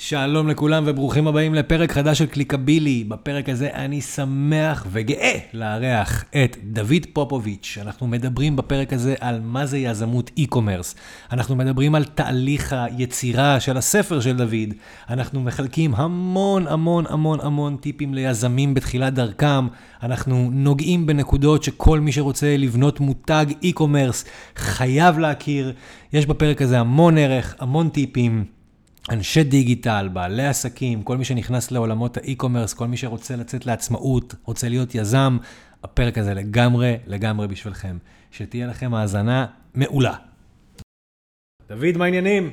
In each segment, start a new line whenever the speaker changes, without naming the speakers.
שלום לכולם וברוכים הבאים לפרק חדש של קליקבילי. בפרק הזה אני שמח וגאה לארח את דוד פופוביץ'. אנחנו מדברים בפרק הזה על מה זה יזמות e-commerce. אנחנו מדברים על תהליך היצירה של הספר של דוד. אנחנו מחלקים המון המון המון המון טיפים ליזמים בתחילת דרכם. אנחנו נוגעים בנקודות שכל מי שרוצה לבנות מותג e-commerce חייב להכיר. יש בפרק הזה המון ערך, המון טיפים. אנשי דיגיטל, בעלי עסקים, כל מי שנכנס לעולמות האי-קומרס, כל מי שרוצה לצאת לעצמאות, רוצה להיות יזם, הפרק הזה לגמרי, לגמרי בשבילכם. שתהיה לכם האזנה מעולה. דוד, מה העניינים?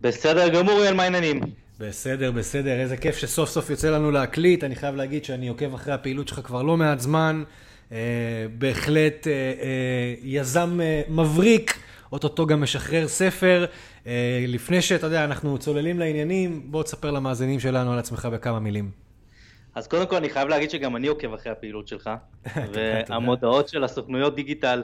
בסדר גמור, יאל, מה העניינים?
בסדר, בסדר, איזה כיף שסוף סוף יוצא לנו להקליט. אני חייב להגיד שאני עוקב אחרי הפעילות שלך כבר לא מעט זמן. אה, בהחלט אה, אה, יזם אה, מבריק, אוטוטו גם משחרר ספר. אה, לפני שאתה יודע, אנחנו צוללים לעניינים, בוא תספר למאזינים שלנו על עצמך בכמה מילים.
אז קודם כל אני חייב להגיד שגם אני עוקב אחרי הפעילות שלך, והמודעות של הסוכנויות דיגיטל,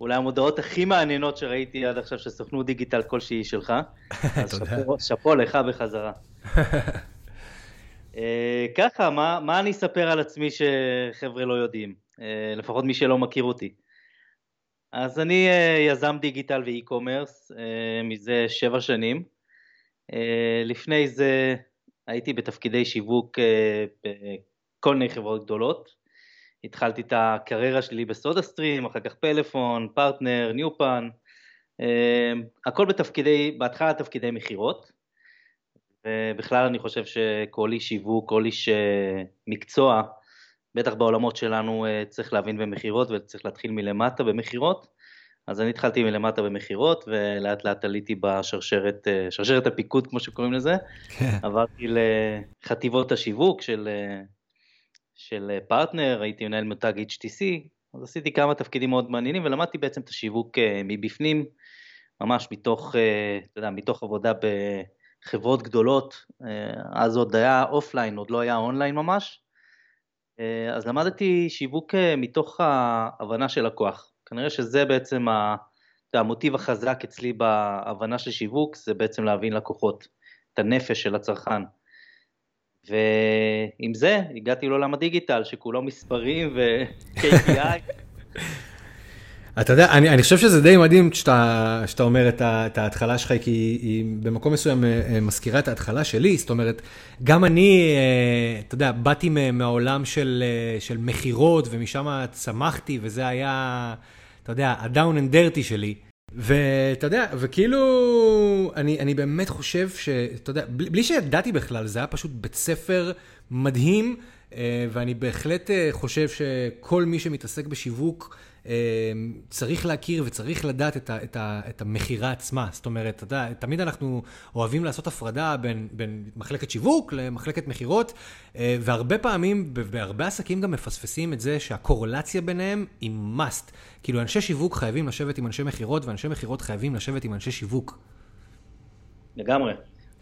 אולי המודעות הכי מעניינות שראיתי עד עכשיו של סוכנות דיגיטל כלשהי שלך, אז שאפו, לך בחזרה. אה, ככה, מה, מה אני אספר על עצמי שחבר'ה לא יודעים, אה, לפחות מי שלא מכיר אותי. אז אני אה, יזם דיגיטל ואי-קומרס אה, מזה שבע שנים. אה, לפני זה הייתי בתפקידי שיווק בכל מיני חברות גדולות. התחלתי את הקריירה שלי בסודה סטרים, אחר כך פלאפון, פרטנר, ניופן, הכל בתפקידי, בהתחלה תפקידי מכירות. ובכלל אני חושב שכל איש שיווק, כל איש מקצוע, בטח בעולמות שלנו אה, צריך להבין במכירות וצריך להתחיל מלמטה במכירות. אז אני התחלתי מלמטה במכירות ולאט לאט עליתי בשרשרת, אה, שרשרת הפיקוד כמו שקוראים לזה. כן. עברתי לחטיבות השיווק של, אה, של פרטנר, הייתי מנהל מותג HTC, אז עשיתי כמה תפקידים מאוד מעניינים ולמדתי בעצם את השיווק מבפנים, ממש מתוך, אתה יודע, מתוך עבודה בחברות גדולות, אז עוד היה אופליין, עוד לא היה אונליין ממש. אה, אז למדתי שיווק אה, מתוך ההבנה של לקוח. כנראה שזה בעצם המוטיב החזק אצלי בהבנה של שיווק, זה בעצם להבין לקוחות, את הנפש של הצרכן. ועם זה הגעתי לעולם הדיגיטל, שכולו מספרים ו-KPI.
אתה יודע, אני, אני חושב שזה די מדהים שאתה, שאתה אומר את, ה, את ההתחלה שלך, כי היא במקום מסוים אה, אה, מזכירה את ההתחלה שלי, זאת אומרת, גם אני, אה, אתה יודע, באתי מהעולם של, של מכירות, ומשם צמחתי, וזה היה, אתה יודע, ה-down and dirty שלי. ואתה יודע, וכאילו, אני, אני באמת חושב שאתה יודע, בלי, בלי שידעתי בכלל, זה היה פשוט בית ספר מדהים, ואני בהחלט חושב שכל מי שמתעסק בשיווק, צריך להכיר וצריך לדעת את, ה, את, ה, את המכירה עצמה. זאת אומרת, אתה יודע, תמיד אנחנו אוהבים לעשות הפרדה בין, בין מחלקת שיווק למחלקת מכירות, אה, והרבה פעמים, בהרבה עסקים גם מפספסים את זה שהקורלציה ביניהם היא must. כאילו, אנשי שיווק חייבים לשבת עם אנשי מכירות, ואנשי מכירות חייבים לשבת עם אנשי שיווק.
לגמרי.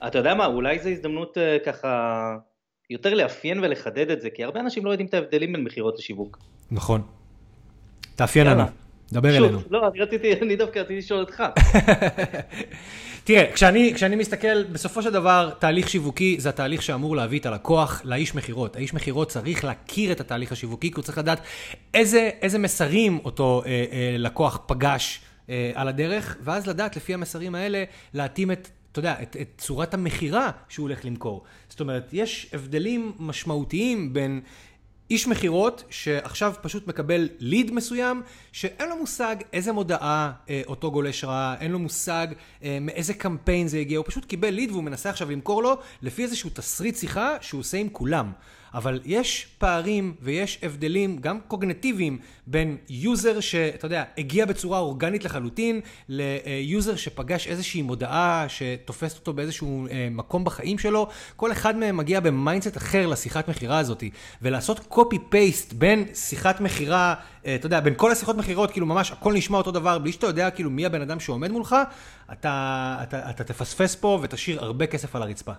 אתה יודע מה, אולי זו הזדמנות uh, ככה יותר לאפיין ולחדד את זה, כי הרבה אנשים לא יודעים את ההבדלים בין מכירות לשיווק.
נכון. תאפיין לנו, דבר אלינו.
לא, אני רציתי, אני דווקא רציתי לשאול אותך.
תראה, כשאני, כשאני מסתכל, בסופו של דבר, תהליך שיווקי זה התהליך שאמור להביא את הלקוח לאיש מכירות. האיש מכירות צריך להכיר את התהליך השיווקי, כי הוא צריך לדעת איזה, איזה מסרים אותו אה, אה, לקוח פגש אה, על הדרך, ואז לדעת לפי המסרים האלה להתאים את... אתה יודע, את, את צורת המכירה שהוא הולך למכור. זאת אומרת, יש הבדלים משמעותיים בין איש מכירות שעכשיו פשוט מקבל ליד מסוים, שאין לו מושג איזה מודעה אה, אותו גולש ראה, אין לו מושג אה, מאיזה קמפיין זה הגיע, הוא פשוט קיבל ליד והוא מנסה עכשיו למכור לו לפי איזשהו תסריט שיחה שהוא עושה עם כולם. אבל יש פערים ויש הבדלים, גם קוגנטיביים, בין user שאתה יודע, הגיע בצורה אורגנית לחלוטין, ל user שפגש איזושהי מודעה שתופסת אותו באיזשהו אה, מקום בחיים שלו. כל אחד מהם מגיע ב mindset אחר לשיחת מכירה הזאת. ולעשות copy paste בין שיחת מכירה, אה, אתה יודע, בין כל השיחות מכירות, כאילו ממש הכל נשמע אותו דבר, בלי שאתה יודע כאילו מי הבן אדם שעומד מולך, אתה, אתה, אתה תפספס פה ותשאיר הרבה כסף על הרצפה.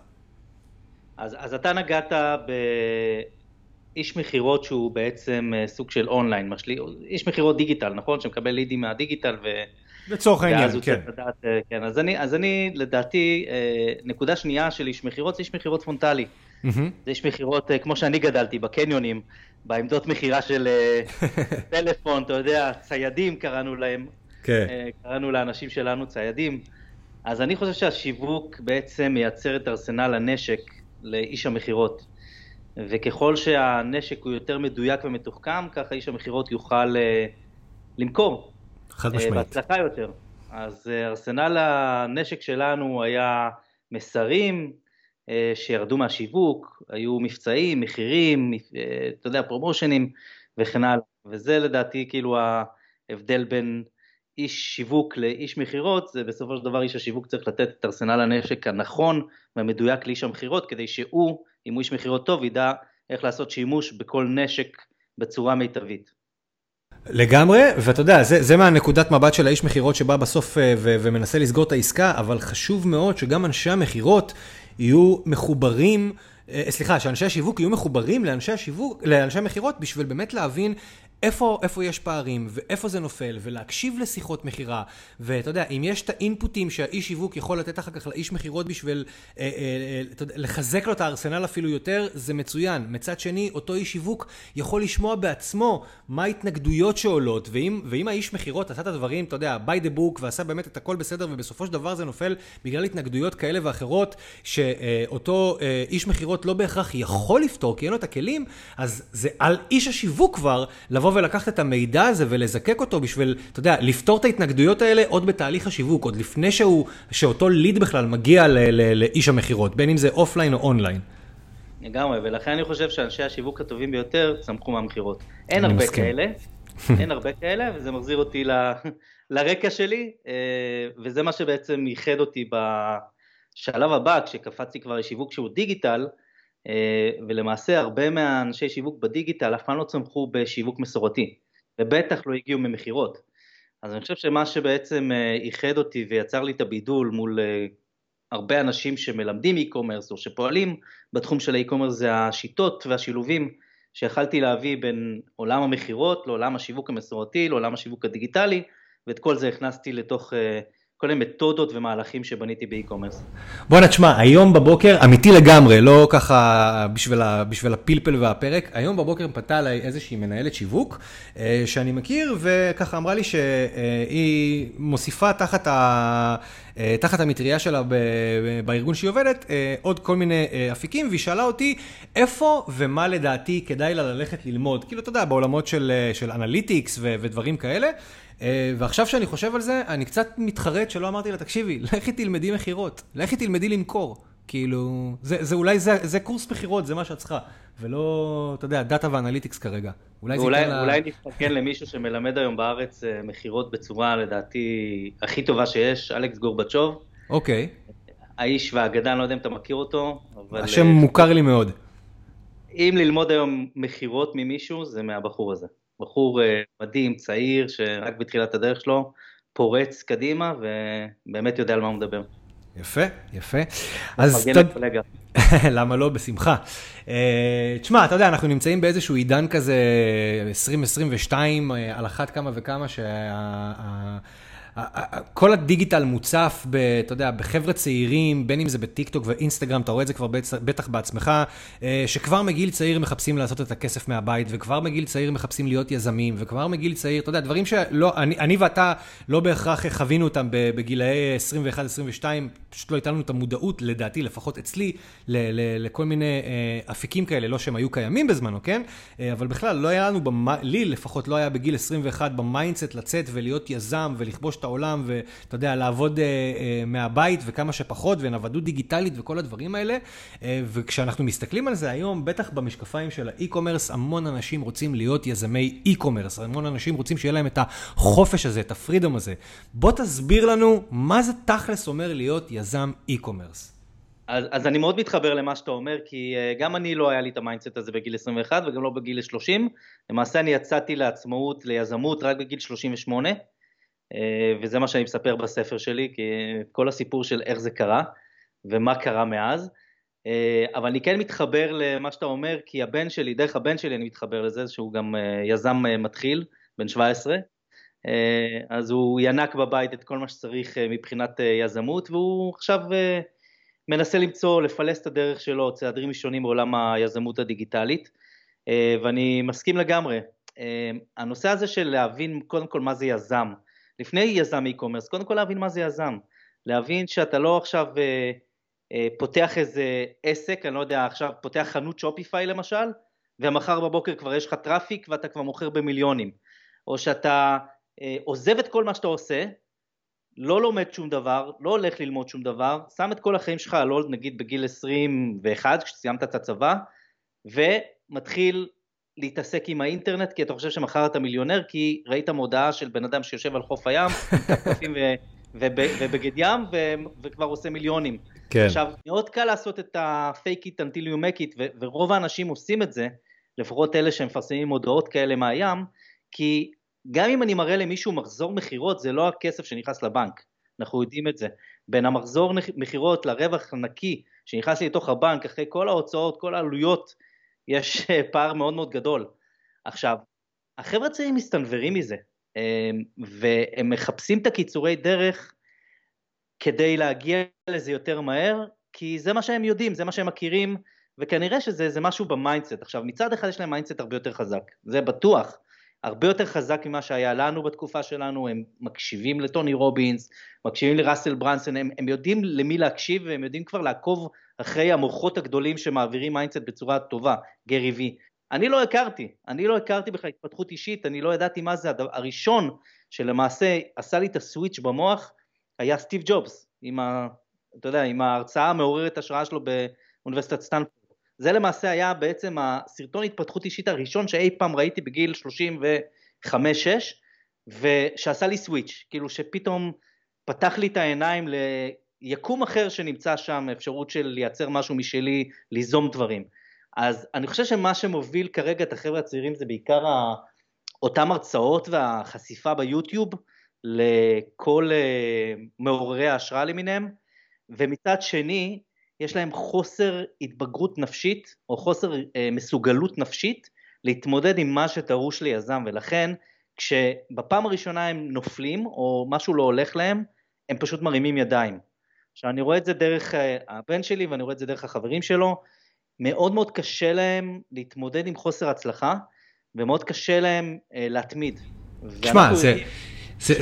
אז, אז אתה נגעת באיש מכירות שהוא בעצם אה, סוג של אונליין, משלי, איש מכירות דיגיטל, נכון? שמקבל לידים מהדיגיטל ו,
לצורך העניין, כן.
לדעת, כן. אז אני, אז אני, לדעתי, נקודה שנייה של איש מכירות זה איש מכירות פרונטלי. אמ-הממ. זה איש מכירות, כמו שאני גדלתי, בקניונים, בעמדות מכירה של טלפון, אתה יודע, ציידים קראנו להם. כן. קראנו לאנשים שלנו ציידים. אז אני חושב שהשיווק בעצם מייצר את ארסנל הנשק לאיש המכירות. וככל שהנשק הוא יותר מדויק ומתוחכם, ככה איש המכירות יוכל uh, למכור.
חד משמעית. Uh,
בהצלחה יותר. אז uh, ארסנל הנשק שלנו היה מסרים שירדו מהשיווק, היו מבצעים, מחירים, אתה יודע, פרומושנים וכן הלאה. וזה לדעתי כאילו ההבדל בין איש שיווק לאיש מכירות, זה בסופו של דבר איש השיווק צריך לתת את ארסנל הנשק הנכון והמדויק לאיש המכירות, כדי שהוא, אם הוא איש מכירות טוב, ידע איך לעשות שימוש בכל נשק בצורה מיטבית.
לגמרי, ואתה יודע, זה, זה מהנקודת מבט של האיש מכירות שבא בסוף אה, ו- ומנסה לסגור את העסקה, אבל חשוב מאוד שגם אנשי המכירות יהיו מחוברים, אה, סליחה, שאנשי השיווק יהיו מחוברים לאנשי השיווק, לאנשי המכירות, בשביל באמת להבין איפה, איפה יש פערים, ואיפה זה נופל, ולהקשיב לשיחות מכירה, ואתה יודע, אם יש את האינפוטים שהאיש שיווק יכול לתת אחר כך לאיש מכירות בשביל אה, אה, אה, לחזק לו את הארסנל אפילו יותר, זה מצוין. מצד שני, אותו איש שיווק יכול לשמוע בעצמו מה ההתנגדויות שעולות, ואם, ואם האיש מכירות עשה את הדברים, אתה יודע, by the book, ועשה באמת את הכל בסדר, ובסופו של דבר זה נופל בגלל התנגדויות כאלה ואחרות, שאותו אה, איש מכירות לא בהכרח יכול לפתור, כי אין לו את הכלים, אז זה על איש השיווק כבר לבוא ולקחת את המידע הזה ולזקק אותו בשביל, אתה יודע, לפתור את ההתנגדויות האלה עוד בתהליך השיווק, עוד לפני שהוא, שאותו ליד בכלל מגיע ל, ל, לאיש המכירות, בין אם זה אופליין או אונליין.
לגמרי, ולכן אני חושב שאנשי השיווק הטובים ביותר צמחו מהמכירות. אין הרבה מסכים. כאלה, אין הרבה כאלה, וזה מחזיר אותי ל, לרקע שלי, אה, וזה מה שבעצם ייחד אותי בשלב הבא, כשקפצתי כבר לשיווק שהוא דיגיטל, ולמעשה הרבה מהאנשי שיווק בדיגיטל אף פעם לא צמחו בשיווק מסורתי, ובטח לא הגיעו ממכירות. אז אני חושב שמה שבעצם אה, איחד אותי ויצר לי את הבידול מול אה, הרבה אנשים שמלמדים e-commerce או שפועלים בתחום של ה-e-commerce זה השיטות והשילובים שיכלתי להביא בין עולם המכירות לעולם השיווק המסורתי, לעולם השיווק הדיגיטלי, ואת כל זה הכנסתי לתוך כל מיני מתודות ומהלכים שבניתי באי-קומרס.
בואנה, תשמע, היום בבוקר, אמיתי לגמרי, לא ככה בשביל, ה, בשביל הפלפל והפרק, היום בבוקר פנתה אליי איזושהי מנהלת שיווק אה, שאני מכיר, וככה אמרה לי שהיא מוסיפה תחת, ה, תחת המטריה שלה בארגון שהיא עובדת אה, עוד כל מיני אפיקים, והיא שאלה אותי איפה ומה לדעתי כדאי לה ללכת ללמוד. כאילו, אתה יודע, בעולמות של, של אנליטיקס ודברים כאלה. אה, ועכשיו שאני חושב על זה, אני קצת מתחרט שלא אמרתי לה, תקשיבי, לכי תלמדי מכירות, לכי תלמדי למכור. כאילו, זה, זה אולי, זה, זה קורס מכירות, זה מה שאת צריכה, ולא, אתה יודע, דאטה ואנליטיקס כרגע.
אולי אולי, לה... אולי נסתכל למישהו שמלמד היום בארץ אה, מכירות בצורה, לדעתי, הכי טובה שיש, אלכס גורבצ'וב.
אוקיי.
האיש והאגדה, אני לא יודע אם אתה מכיר אותו,
אבל... השם מוכר לי מאוד.
אם ללמוד היום מכירות ממישהו, זה מהבחור הזה. בחור אה, מדהים, צעיר, שרק בתחילת הדרך שלו פורץ קדימה ובאמת יודע על מה הוא מדבר.
יפה, יפה. אז. למה לא? בשמחה. Uh, תשמע, אתה יודע, אנחנו נמצאים באיזשהו עידן כזה 2022, uh, אה, על אחת כמה וכמה שה... כל הדיגיטל מוצף, ב, אתה יודע, בחבר'ה צעירים, בין אם זה בטיקטוק ואינסטגרם, אתה רואה את זה כבר בטח בעצמך, אה, שכבר מגיל צעיר מחפשים לעשות את הכסף מהבית, וכבר מגיל צעיר מחפשים להיות יזמים, וכבר מגיל צעיר, אתה יודע, דברים שלא, אני, אני ואתה לא בהכרח חווינו אותם בגילאי 21-22, פשוט לא הייתה לנו את המודעות, לדעתי, לפחות אצלי, ל, ל, לכל מיני אה, אפיקים כאלה, לא שהם היו קיימים בזמנו, כן? אה, אבל בכלל, לא היה לנו, במ... לי לפחות לא היה בגיל 21 ב mindset לצאת ולהיות יזם ולכבוש את העולם, ואתה יודע, לעבוד אה, אה, מהבית וכמה שפחות, ונוודות דיגיטלית וכל הדברים האלה. אה, וכשאנחנו מסתכלים על זה היום, בטח במשקפיים של האי-קומרס, המון אנשים רוצים להיות יזמי אי-קומרס, המון אנשים רוצים שיהיה להם את החופש הזה, את ה freedom הזה. בוא תסביר לנו מה זה תכלס אומר להיות יזם אי-קומרס.
אז, אז אני מאוד מתחבר למה שאתה אומר, כי אה, גם אני לא היה לי את ה mindset הזה בגיל 21 וגם לא בגיל 30. למעשה אני יצאתי לעצמאות, ליזמות, רק בגיל 38. אה, וזה מה שאני מספר בספר שלי, כי כל הסיפור של איך זה קרה ומה קרה מאז. אה, אבל אני כן מתחבר למה שאתה אומר, כי הבן שלי, דרך הבן שלי אני מתחבר לזה, שהוא גם אה, יזם מתחיל, בן 17, אז הוא ינק בבית את כל מה שצריך מבחינת יזמות, והוא עכשיו מנסה למצוא, לפלס את הדרך שלו, צעדים ראשונים בעולם היזמות הדיגיטלית, ואני מסכים לגמרי. הנושא הזה של להבין קודם כל מה זה יזם, לפני יזם e-commerce, קודם כל להבין מה זה יזם, להבין שאתה לא עכשיו אה, פותח איזה עסק, אני לא יודע, עכשיו פותח חנות שופיפיי למשל, ומחר בבוקר כבר יש לך traffic ואתה כבר מוכר במיליונים. או שאתה אה, עוזב את כל מה שאתה עושה, לא לומד שום דבר, לא הולך ללמוד שום דבר, שם את כל החיים שלך על hold נגיד בגיל 21 כשסיימת את הצבא, ומתחיל להתעסק עם האינטרנט כי אתה חושב שמחר אתה מיליונר כי ראית מודעה של בן אדם שיושב על חוף הים, ובגד ים וכבר עושה מיליונים. כן. עכשיו, מאוד קל לעשות את ה-fake it until you make it, ורוב האנשים עושים את זה, לפחות אלה שמפרסמים הודעות כאלה מהים, כי גם אם אני מראה למישהו מחזור מכירות, זה לא הכסף שנכנס לבנק, אנחנו יודעים את זה. בין המחזור מכירות לרווח הנקי שנכנס לי לתוך הבנק, אחרי כל ההוצאות, כל העלויות, יש אה, פער מאוד מאוד גדול. עכשיו, החבר'ה הצעירים מסתנוורים מזה, אה, והם מחפשים את הקיצורי דרך כדי להגיע לזה יותר מהר, כי זה מה שהם יודעים, זה מה שהם מכירים, וכנראה שזה משהו ב mindset. עכשיו, מצד אחד יש להם mindset הרבה יותר חזק, זה בטוח, הרבה יותר חזק ממה שהיה לנו בתקופה שלנו, הם מקשיבים לטוני רובינס, מקשיבים לראסל ברנסון, הם, הם יודעים למי להקשיב והם יודעים כבר לעקוב אחרי המוחות הגדולים שמעבירים mindset בצורה טובה, גרי וי. אני לא הכרתי, אני לא הכרתי בכלל התפתחות אישית, אני לא ידעתי מה זה, הראשון שלמעשה עשה לי את הסוויץ' במוח, היה סטיב ג'ובס, עם, ה, אתה יודע, עם ההרצאה המעוררת השראה שלו באוניברסיטת סטנפורד. זה למעשה היה בעצם הסרטון התפתחות אישית הראשון שאי פעם ראיתי בגיל 35-6, ושעשה לי סוויץ', כאילו שפתאום פתח לי את העיניים ליקום אחר שנמצא שם, אפשרות של לייצר משהו משלי, ליזום דברים. אז אני חושב שמה שמוביל כרגע את החבר'ה הצעירים זה בעיקר אותם הרצאות והחשיפה ביוטיוב, לכל uh, מעוררי ההשראה למיניהם, ומצד שני יש להם חוסר התבגרות נפשית או חוסר uh, מסוגלות נפשית להתמודד עם מה שדרוש ליזם, ולכן כשבפעם הראשונה הם נופלים או משהו לא הולך להם, הם פשוט מרימים ידיים. עכשיו אני רואה את זה דרך uh, הבן שלי ואני רואה את זה דרך החברים שלו, מאוד מאוד קשה להם להתמודד עם חוסר הצלחה, ומאוד קשה להם אה, להתמיד.
תשמע, זה... יודעים,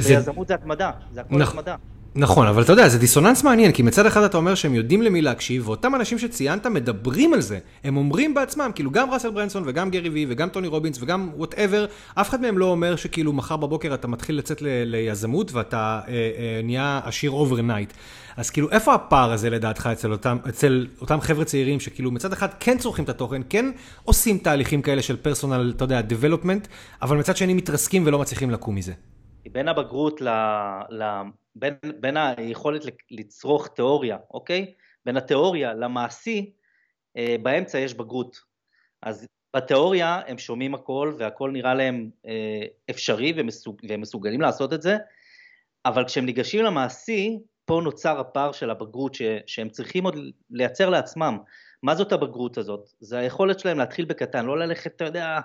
ויזמות זה התמדה, זה הכל התמדה.
נכון, אבל אתה יודע, זה דיסוננס מעניין, כי מצד אחד אתה אומר שהם יודעים למי להקשיב, ואותם אנשים שציינת מדברים על זה. הם אומרים בעצמם, כאילו גם ראסל ברנסון וגם גרי וי וגם טוני רובינס וגם whatever, אף אחד מהם לא אומר שכאילו מחר בבוקר אתה מתחיל לצאת ל- ליזמות ואתה אה, אה, נהיה עשיר overnight. אז כאילו, איפה הפער הזה לדעתך אצל אותם, אצל אותם חבר'ה צעירים שכאילו מצד אחד כן צורכים את התוכן, כן עושים תהליכים כאלה של פרסונל, אתה יודע, development, אבל מצד שני מתרסקים ולא מצליחים לקום מזה.
בין הבגרות ל... ל... בין, בין היכולת לצרוך תיאוריה, אוקיי? בין התיאוריה למעשי, אה, באמצע יש בגרות. אז בתיאוריה הם שומעים הכל והכל נראה להם אה, אפשרי ומסוג, והם מסוגלים לעשות את זה, אבל כשהם ניגשים למעשי, פה נוצר הפער של הבגרות ש, שהם צריכים עוד לייצר לעצמם. מה זאת הבגרות הזאת? זה היכולת שלהם להתחיל בקטן, לא ללכת, אתה יודע,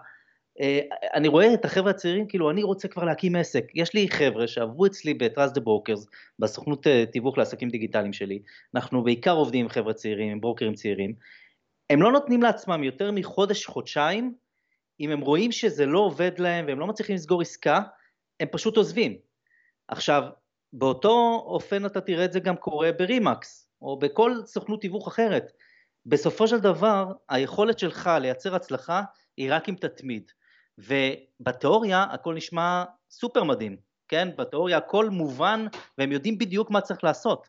אני רואה את החבר'ה הצעירים, כאילו אני רוצה כבר להקים עסק. יש לי חבר'ה שעברו אצלי ב-Trust the Brokers, בסוכנות אה, תיווך לעסקים דיגיטליים שלי, אנחנו בעיקר עובדים עם חבר'ה צעירים, עם ברוקרים צעירים, הם לא נותנים לעצמם יותר מחודש, חודשיים, אם הם רואים שזה לא עובד להם והם לא מצליחים לסגור עסקה, הם פשוט עוזבים. עכשיו, באותו אופן אתה תראה את זה גם קורה ברימקס, או בכל סוכנות תיווך אחרת. בסופו של דבר, היכולת שלך לייצר הצלחה היא רק אם תתמיד. ובתיאוריה הכל נשמע סופר מדהים, כן? בתיאוריה הכל מובן והם יודעים בדיוק מה צריך לעשות,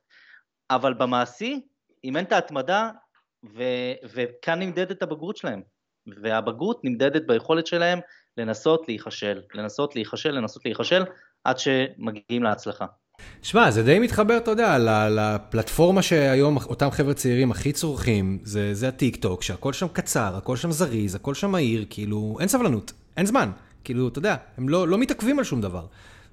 אבל במעשי, אם אין את ההתמדה, ו, וכאן נמדדת הבגרות שלהם, והבגרות נמדדת ביכולת שלהם לנסות להיכשל, לנסות להיכשל, לנסות להיכשל, עד שמגיעים להצלחה.
שמע, זה די מתחבר, אתה יודע, לפלטפורמה שהיום אותם חבר'ה צעירים הכי צורכים, זה, זה הטיק טוק, שהכל שם קצר, הכל שם זריז, הכל שם מהיר, כאילו, אין סבלנות, אין זמן. כאילו, אתה יודע, הם לא, לא מתעכבים על שום דבר.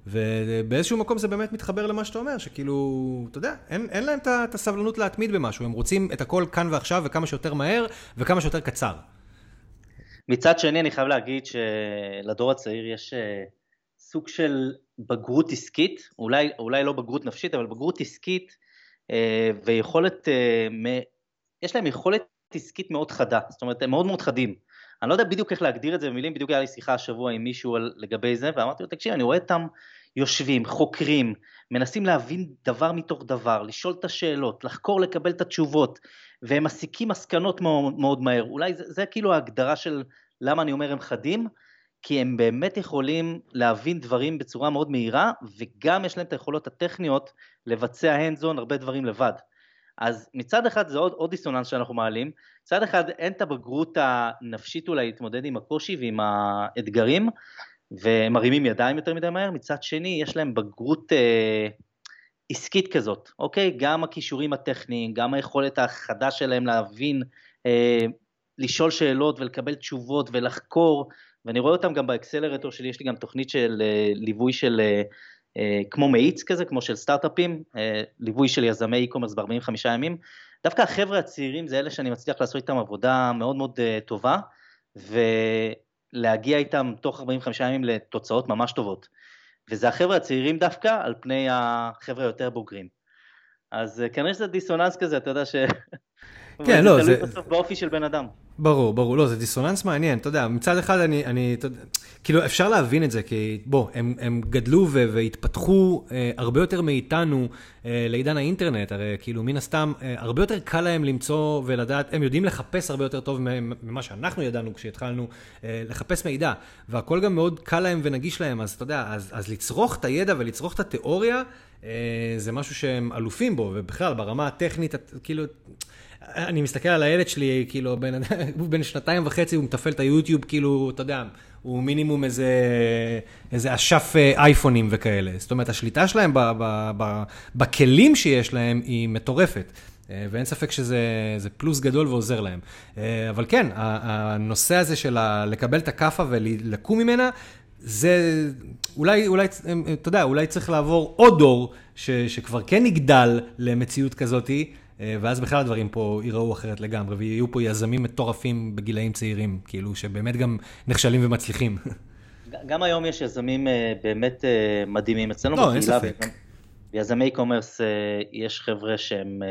ובאיזשהו מקום זה באמת מתחבר למה שאתה אומר, שכאילו, אתה יודע, אין, אין להם את הסבלנות להתמיד במשהו, הם רוצים את הכל כאן ועכשיו וכמה שיותר מהר וכמה שיותר קצר.
מצד שני, אני חייב להגיד שלדור הצעיר יש אה, סוג של בגרות עסקית, אולי, אולי לא בגרות נפשית, אבל בגרות עסקית אה, ויכולת, אה, יש להם יכולת עסקית מאוד חדה, זאת אומרת הם מאוד מאוד חדים. אני לא יודע בדיוק איך להגדיר את זה במילים, בדיוק היה לי שיחה השבוע עם מישהו על, לגבי זה, ואמרתי לו, תקשיב, אני רואה אותם יושבים, חוקרים, מנסים להבין דבר מתוך דבר, לשאול את השאלות, לחקור, לקבל את התשובות, והם מסיקים מסקנות מאוד, מאוד מהר. אולי זה, זה כאילו ההגדרה של למה אני אומר הם חדים, כי הם באמת יכולים להבין דברים בצורה מאוד מהירה, וגם יש להם את היכולות הטכניות לבצע on הרבה דברים לבד. אז מצד אחד זה עוד, עוד דיסוננס שאנחנו מעלים, מצד אחד אין את הבגרות הנפשית אולי להתמודד עם הקושי ועם האתגרים, ומרימים ידיים יותר מדי מהר, מצד שני יש להם בגרות אה, עסקית כזאת, אוקיי? גם הכישורים הטכניים, גם היכולת החדה שלהם להבין, אה, לשאול שאלות ולקבל תשובות ולחקור, ואני רואה אותם גם באקסלרטור שלי, יש לי גם תוכנית של אה, ליווי של, אה, כמו מאיץ כזה, כמו של סטארט-אפים, אה, ליווי של יזמי e-commerce ב-45 ימים. דווקא החבר'ה הצעירים זה אלה שאני מצליח לעשות איתם עבודה מאוד מאוד אה, טובה, ולהגיע איתם תוך 45 ימים לתוצאות ממש טובות. וזה החבר'ה הצעירים דווקא על פני החבר'ה היותר בוגרים. אז אה, כנראה שזה דיסוננס כזה, אתה יודע ש...
כן, לא, זה...
זה תלוי בסוף באופי של בן אדם.
ברור, ברור, לא, זה דיסוננס מעניין, אתה יודע, מצד אחד אני, אני, אתה יודע, כאילו אפשר להבין את זה, כי בוא, הם, הם גדלו ו, והתפתחו אה, הרבה יותר מאיתנו אה, לעידן האינטרנט, הרי כאילו מן הסתם, אה, הרבה יותר קל להם למצוא ולדעת, הם יודעים לחפש הרבה יותר טוב ממה שאנחנו ידענו כשהתחלנו אה, לחפש מידע, והכל גם מאוד קל להם ונגיש להם, אז אתה יודע, אז, אז לצרוך את הידע ולצרוך את התיאוריה, אה, זה משהו שהם אלופים בו, ובכלל, ברמה הטכנית, כאילו... אני מסתכל על הילד שלי, כאילו, הוא בן שנתיים וחצי, הוא מתפעל את היוטיוב, כאילו, אתה יודע, הוא מינימום איזה, איזה אשף אה, אייפונים וכאלה. זאת אומרת, השליטה שלהם ב, ב, ב, בכלים שיש להם היא מטורפת. אה, ואין ספק שזה פלוס גדול ועוזר להם. אה, אבל כן, הנושא הזה של לקבל את הכאפה ולקום ממנה, זה אולי, אולי, אתה יודע, אולי צריך לעבור עוד דור ש, שכבר כן יגדל למציאות כזאתי. אה, ואז בכלל הדברים פה ייראו אחרת לגמרי, ויהיו פה יזמים מטורפים בגילאים צעירים, כאילו, שבאמת גם נכשלים ומצליחים.
גם היום יש יזמים אה, באמת אה, מדהימים אצלנו
לא, אין ספק.
יזמי קומרס, יש חבר'ה שהם,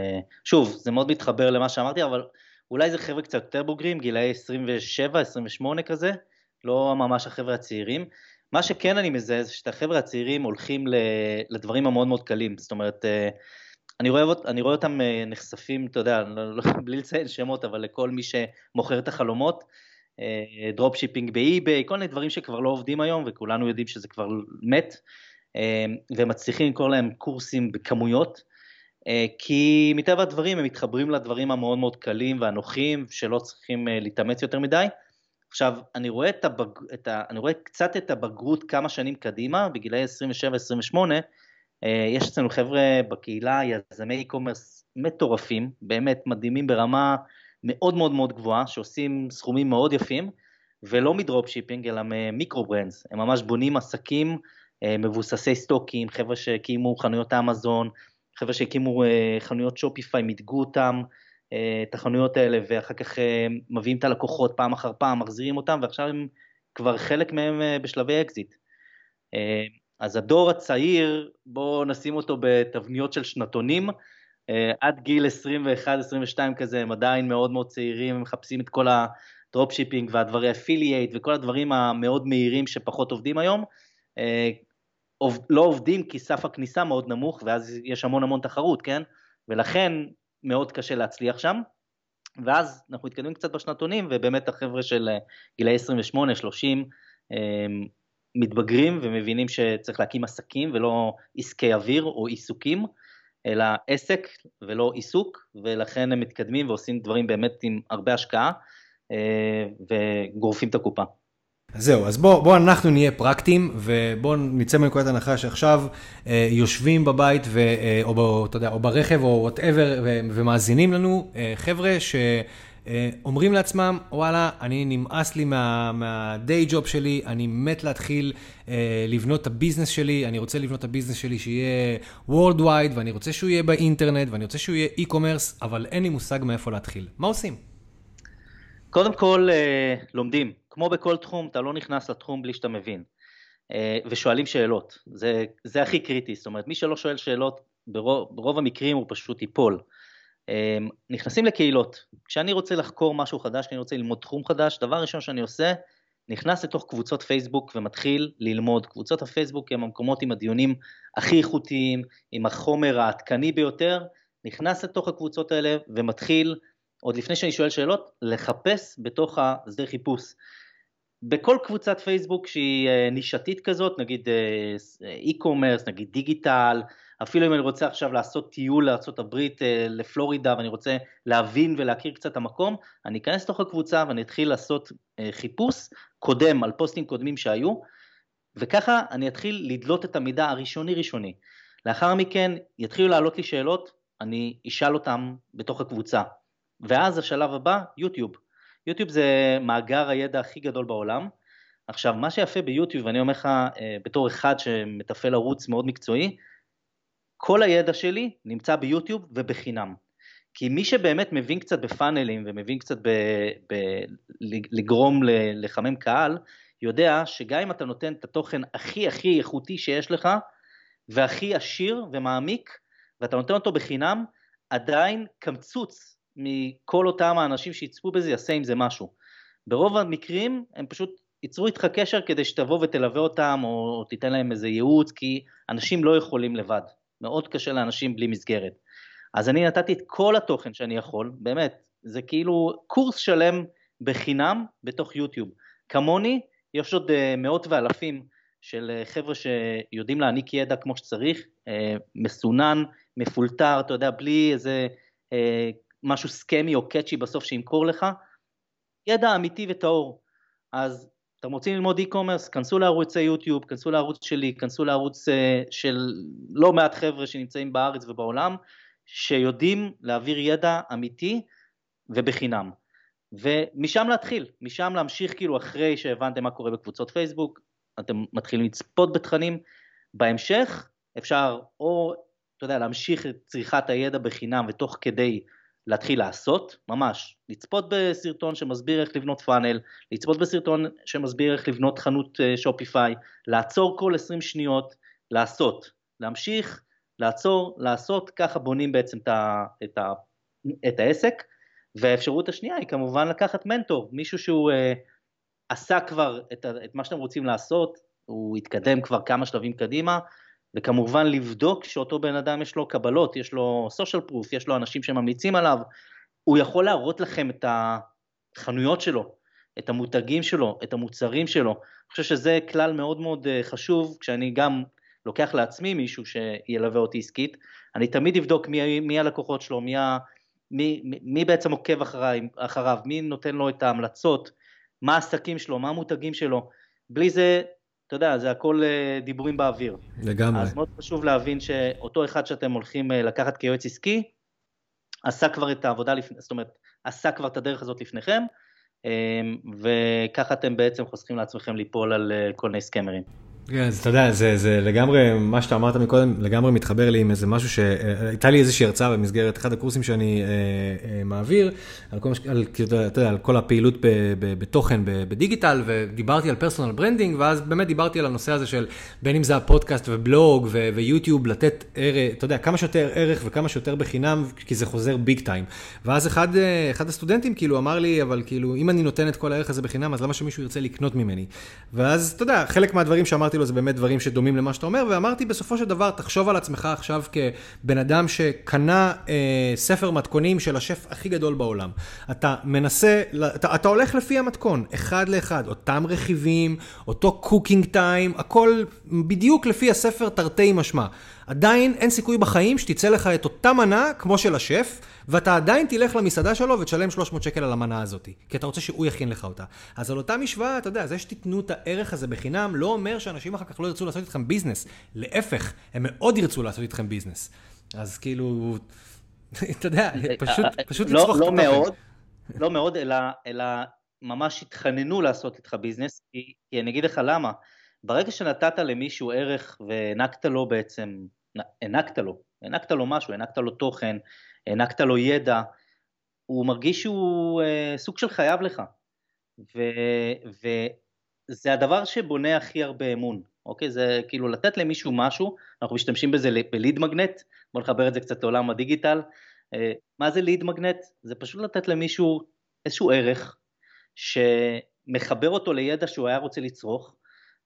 שוב, זה מאוד מתחבר למה שאמרתי, אבל אולי זה חבר'ה קצת יותר בוגרים, גילאי 27, 28 כזה, לא ממש החבר'ה הצעירים. מה שכן אני מזהה זה שהחבר'ה הצעירים הולכים לדברים המאוד מאוד קלים, זאת אומרת, אני רואה, אני רואה אותם אה, נחשפים, אתה יודע, לא, לא, בלי לציין שמות, אבל לכל מי שמוכר את החלומות, dropshipping אה, באי-ביי, כל מיני דברים שכבר לא עובדים היום, וכולנו יודעים שזה כבר מת, אה, ומצליחים למכור להם קורסים בכמויות, כי מטבע הדברים הם מתחברים לדברים המאוד מאוד קלים והנוחים, שלא צריכים להתאמץ יותר מדי. עכשיו, אני רואה, את הבג... את ה... אני רואה קצת את הבגרות כמה שנים קדימה, בגילאי 27-28, אה, יש אצלנו חבר'ה בקהילה, יזמי e-commerce מטורפים, באמת מדהימים ברמה מאוד מאוד מאוד גבוהה, שעושים סכומים מאוד יפים, ולא מ dropshipping, אלא מ micro brands, הם ממש בונים עסקים אה, מבוססי סטוקים, חבר'ה שהקימו חנויות אמזון, חבר'ה שהקימו אה, חנויות שופיפיי, מיתגו אותם, את החנויות האלה, ואחר כך מביאים את הלקוחות פעם אחר פעם, מחזירים אותם, ועכשיו הם כבר חלק מהם בשלבי אקזיט. אז הדור הצעיר, בואו נשים אותו בתבניות של שנתונים, אה, עד גיל 21-22 כזה הם עדיין מאוד מאוד צעירים, הם מחפשים את כל ה dropshipping והדברי affiliate וכל הדברים המאוד מהירים שפחות עובדים היום. אה, לא עובדים כי סף הכניסה מאוד נמוך ואז יש המון המון תחרות, כן? ולכן מאוד קשה להצליח שם. ואז אנחנו מתקדמים קצת בשנתונים ובאמת החבר'ה של אה, גילאי 28-30 מתבגרים ומבינים שצריך להקים עסקים ולא עסקי אוויר או עיסוקים, אלא עסק ולא עיסוק, ולכן הם מתקדמים ועושים דברים באמת עם הרבה השקעה אה, וגורפים את הקופה.
זהו, אז בואו בוא אנחנו נהיה פרקטיים, ובואו נצא מנקודת הנחה שעכשיו אה, יושבים בבית, ו, אה, או, ב, אתה יודע, או ברכב, או whatever, ומאזינים לנו, אה, חבר'ה אומרים לעצמם, וואלה, אני נמאס לי מה day job שלי, אני מת להתחיל אה, לבנות את הביזנס שלי, אני רוצה לבנות את הביזנס שלי שיהיה Worldwide, ואני רוצה שהוא יהיה באינטרנט, ואני רוצה שהוא יהיה e-commerce, אבל אין לי מושג מאיפה להתחיל. מה עושים?
קודם כל, אה, לומדים. כמו בכל תחום, אתה לא נכנס לתחום בלי שאתה מבין. ושואלים שאלות. זה, זה הכי קריטי, זאת אומרת, מי שלא שואל שאלות, ברוב, ברוב המקרים הוא פשוט ייפול. נכנסים לקהילות. כשאני רוצה לחקור משהו חדש, כשאני רוצה ללמוד תחום חדש, דבר ראשון שאני עושה, נכנס לתוך קבוצות פייסבוק ומתחיל ללמוד. קבוצות הפייסבוק הם המקומות עם הדיונים הכי איכותיים, עם החומר העדכני ביותר, נכנס לתוך הקבוצות האלה ומתחיל, עוד לפני שאני שואל שאלות, לחפש בתוך השדה חיפוש. בכל קבוצת פייסבוק שהיא אה, נישתית כזאת, נגיד אה, e-commerce, נגיד דיגיטל, אפילו אם אני רוצה עכשיו לעשות טיול לארה"ב, אה, לפלורידה, ואני רוצה להבין ולהכיר קצת את המקום, אני אכנס לתוך הקבוצה ואני אתחיל לעשות חיפוש קודם על פוסטים קודמים שהיו, וככה אני אתחיל לדלות את המידע הראשוני ראשוני. לאחר מכן יתחילו לעלות לי שאלות, אני אשאל אותם בתוך הקבוצה. ואז השלב הבא, יוטיוב. יוטיוב זה מאגר הידע הכי גדול בעולם. עכשיו, מה שיפה ביוטיוב, ואני אומר לך אה, בתור אחד שמתפעל ערוץ מאוד מקצועי, כל הידע שלי נמצא ביוטיוב ובחינם. כי מי שבאמת מבין קצת בפאנלים ומבין קצת ב, ב, לגרום ל, לחמם קהל, יודע שגם אם אתה נותן את התוכן הכי הכי איכותי שיש לך, והכי עשיר ומעמיק, ואתה נותן אותו בחינם, עדיין קמצוץ מכל אותם האנשים שיצפו בזה יעשה עם זה משהו. ברוב המקרים הם פשוט ייצרו איתך קשר כדי שתבוא ותלווה אותם או תיתן להם איזה ייעוץ, כי אנשים לא יכולים לבד. מאוד קשה לאנשים בלי מסגרת. אז אני נתתי את כל התוכן שאני יכול, באמת, זה כאילו קורס שלם בחינם בתוך יוטיוב. כמוני, יש עוד אה, מאות ואלפים של אה, חבר'ה שיודעים להעניק ידע כמו שצריך, אה, מסונן, מפולטר, אתה יודע, בלי איזה משהו סכמי או קאצ'י בסוף שימכור לך, ידע אמיתי וטהור. אז אתם רוצים ללמוד e-commerce, כנסו לערוץ יוטיוב, כנסו לערוץ שלי, כנסו לערוץ של לא מעט חבר'ה שנמצאים בארץ ובעולם, שיודעים להעביר ידע אמיתי ובחינם. ומשם להתחיל, משם להמשיך כאילו אחרי שהבנתם מה קורה בקבוצות פייסבוק, אתם מתחילים לצפות בתכנים, בהמשך אפשר או, אתה יודע, להמשיך את צריכת הידע בחינם ותוך כדי להתחיל לעשות, ממש, לצפות בסרטון שמסביר איך לבנות פאנל, לצפות בסרטון שמסביר איך לבנות חנות שופיפיי, לעצור כל 20 שניות, לעשות, להמשיך, לעצור, לעשות, ככה בונים בעצם את, ה, את, ה, את העסק. והאפשרות השנייה היא כמובן לקחת מנטור, מישהו שהוא אה, עשה כבר את, את מה שאתם רוצים לעשות, הוא התקדם כבר כמה שלבים קדימה, וכמובן לבדוק שאותו בן אדם יש לו קבלות, יש לו social proof, יש לו אנשים שממליצים עליו, הוא יכול להראות לכם את החנויות שלו, את המותגים שלו, את המוצרים שלו. אני חושב שזה כלל מאוד מאוד אה, חשוב, כשאני גם לוקח לעצמי מישהו שילווה אותי עסקית, אני תמיד אבדוק מי, מי הלקוחות שלו, מי, מי, מי, בעצם עוקב אחריו, אחריו, מי נותן לו את ההמלצות, מה העסקים שלו, מה המותגים שלו. בלי זה, אתה יודע, זה הכל אה, דיבורים באוויר.
לגמרי.
אז מאוד חשוב להבין שאותו אחד שאתם הולכים אה, לקחת כיועץ עסקי, עשה כבר את העבודה, לפני, זאת אומרת, עשה כבר את הדרך הזאת לפניכם, אה, וככה אתם בעצם חוסכים לעצמכם ליפול על כל מיני סקמרים.
כן, אז אתה יודע, זה, זה לגמרי, מה שאתה אמרת מקודם, לגמרי מתחבר לי עם איזה משהו שהייתה לי איזושהי הרצאה במסגרת אחד הקורסים שאני אה, אה, מעביר, על כל, על, אתה יודע, על כל הפעילות ב, ב, בתוכן ב, בדיגיטל, ודיברתי על personal branding, ואז באמת דיברתי על הנושא הזה של בין אם זה הפודקאסט ובלוג ו, ויוטיוב, לתת ערך, אתה יודע, כמה שיותר ערך וכמה שיותר בחינם, כי זה חוזר big time. ואז אחד, אה, אחד הסטודנטים כאילו אמר לי, אבל כאילו, אם אני נותן את כל הערך הזה בחינם, אז למה שמישהו ירצה לקנות ממני? ואז, אתה יודע, חלק מהדברים שאמרתי אמרתי לו, זה באמת דברים שדומים למה שאתה אומר, ואמרתי, בסופו של דבר, תחשוב על עצמך עכשיו כבן אדם שקנה אה, ספר מתכונים של השף הכי גדול בעולם. אתה מנסה, אתה, אתה הולך לפי המתכון, אחד לאחד, אותם רכיבים, אותו cooking time, הכל בדיוק לפי הספר תרתי משמע. עדיין אין סיכוי בחיים שתצא לך את אותה מנה כמו של השף, ואתה עדיין תלך למסעדה שלו ותשלם 300 שקל על המנה הזאת, כי אתה רוצה שהוא יכין לך אותה. אז על אותה משוואה, אתה יודע, זה שתיתנו את הערך הזה בחינם, לא אומר שאנשים אחר כך לא ירצו לעשות איתכם ביזנס. להפך, הם מאוד ירצו לעשות איתכם ביזנס. אז כאילו, אתה יודע, פשוט, פשוט
לא, לצרוך לא, את התוכן. מאוד, לא מאוד, אלא, אלא ממש יתחננו לעשות איתך ביזנס, כי, כי אני אגיד לך למה. ברגע שנתת למישהו ערך והענקת לו בעצם, הענקת לו, הענקת לו משהו, הענקת לו תוכן, הענקת לו ידע, הוא מרגיש שהוא אה, סוג של חייב לך. ו, וזה הדבר שבונה הכי הרבה אמון. אוקיי? זה כאילו לתת למישהו משהו, אנחנו משתמשים בזה בליד מגנט, בואו נחבר את זה קצת לעולם הדיגיטל. אה, מה זה ליד מגנט? זה פשוט לתת למישהו איזשהו ערך שמחבר אותו לידע שהוא היה רוצה לצרוך,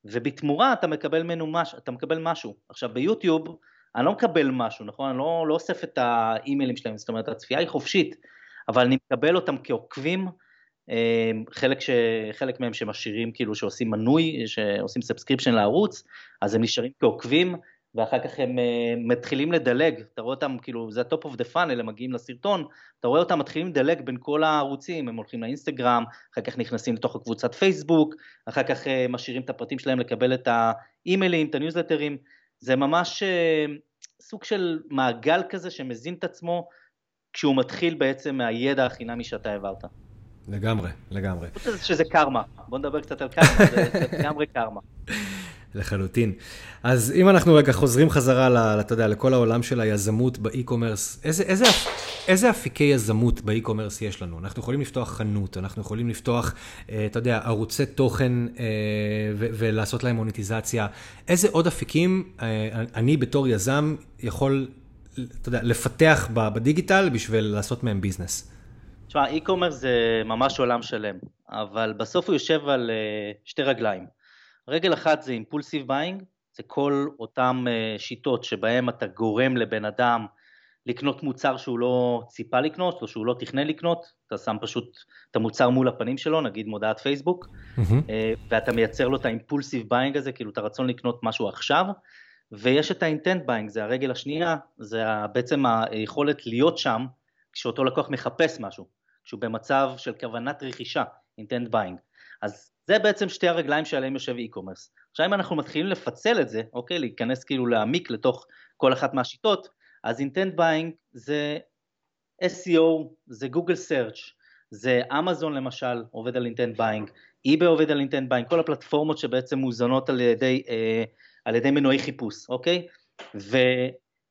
ובתמורה אתה מקבל ממנו משהו, אתה מקבל משהו. עכשיו ביוטיוב אני לא מקבל משהו, נכון? אני לא, לא אוסף את האימיילים שלהם, זאת אומרת הצפייה היא חופשית, אבל אני מקבל אותם כעוקבים, אה, חלק, ש, חלק מהם שמשאירים, כאילו שעושים מנוי, שעושים subscription לערוץ, אז הם נשארים כעוקבים, ואחר כך הם אה, מתחילים לדלג, אתה רואה אותם, כאילו, זה ה-top of the funnel, הם מגיעים לסרטון, אתה רואה אותם מתחילים לדלג בין כל הערוצים, הם הולכים לאינסטגרם, אחר כך נכנסים לתוך הקבוצת פייסבוק, אחר כך uh, משאירים את הפרטים שלהם לקבל את האימיילים, את הניוזלטרים, זה ממש uh, סוג של מעגל כזה שמזין את עצמו, כשהוא מתחיל בעצם מהידע החינמי שאתה העברת.
לגמרי, לגמרי.
שזה קרמה, בוא נדבר קצת על קרמה, זה לגמרי קרמה.
לחלוטין. אז אם אנחנו רגע חוזרים חזרה, אתה יודע, לכל העולם של היזמות באי-קומרס, איזה, איזה, איזה אפיקי יזמות ב e-commerce יש לנו? אנחנו יכולים לפתוח חנות, אנחנו יכולים לפתוח, אה, אתה יודע, ערוצי תוכן אה, ולעשות להם מוניטיזציה. איזה עוד אפיקים אה, אני בתור יזם יכול, אתה יודע, לפתח בדיגיטל בשביל לעשות מהם ביזנס?
תשמע, e-commerce זה ממש עולם שלם, אבל בסוף הוא יושב על שתי רגליים. רגל אחת זה impulsive buying, זה כל אותן אה, שיטות שבהן אתה גורם לבן אדם לקנות מוצר שהוא לא ציפה לקנות או שהוא לא תכנן לקנות, אתה שם פשוט את המוצר מול הפנים שלו, נגיד מודעת פייסבוק, mm-hmm. ואתה מייצר לו את ה impulsive buying הזה, כאילו את הרצון לקנות משהו עכשיו, ויש את ה intent buying, זה הרגל השנייה, זה בעצם היכולת להיות שם כשאותו לקוח מחפש משהו, כשהוא במצב של כוונת רכישה, intent buying. אז זה בעצם שתי הרגליים שעליהם יושב e-commerce. עכשיו אם אנחנו מתחילים לפצל את זה, אוקיי, להיכנס כאילו להעמיק לתוך כל אחת מהשיטות, אז intent buying זה SEO, זה Google search, זה אמזון למשל עובד על intent buying, eBay עובד על intent buying, כל הפלטפורמות שבעצם מוזנות על ידי, אה, על ידי מנועי חיפוש, אוקיי?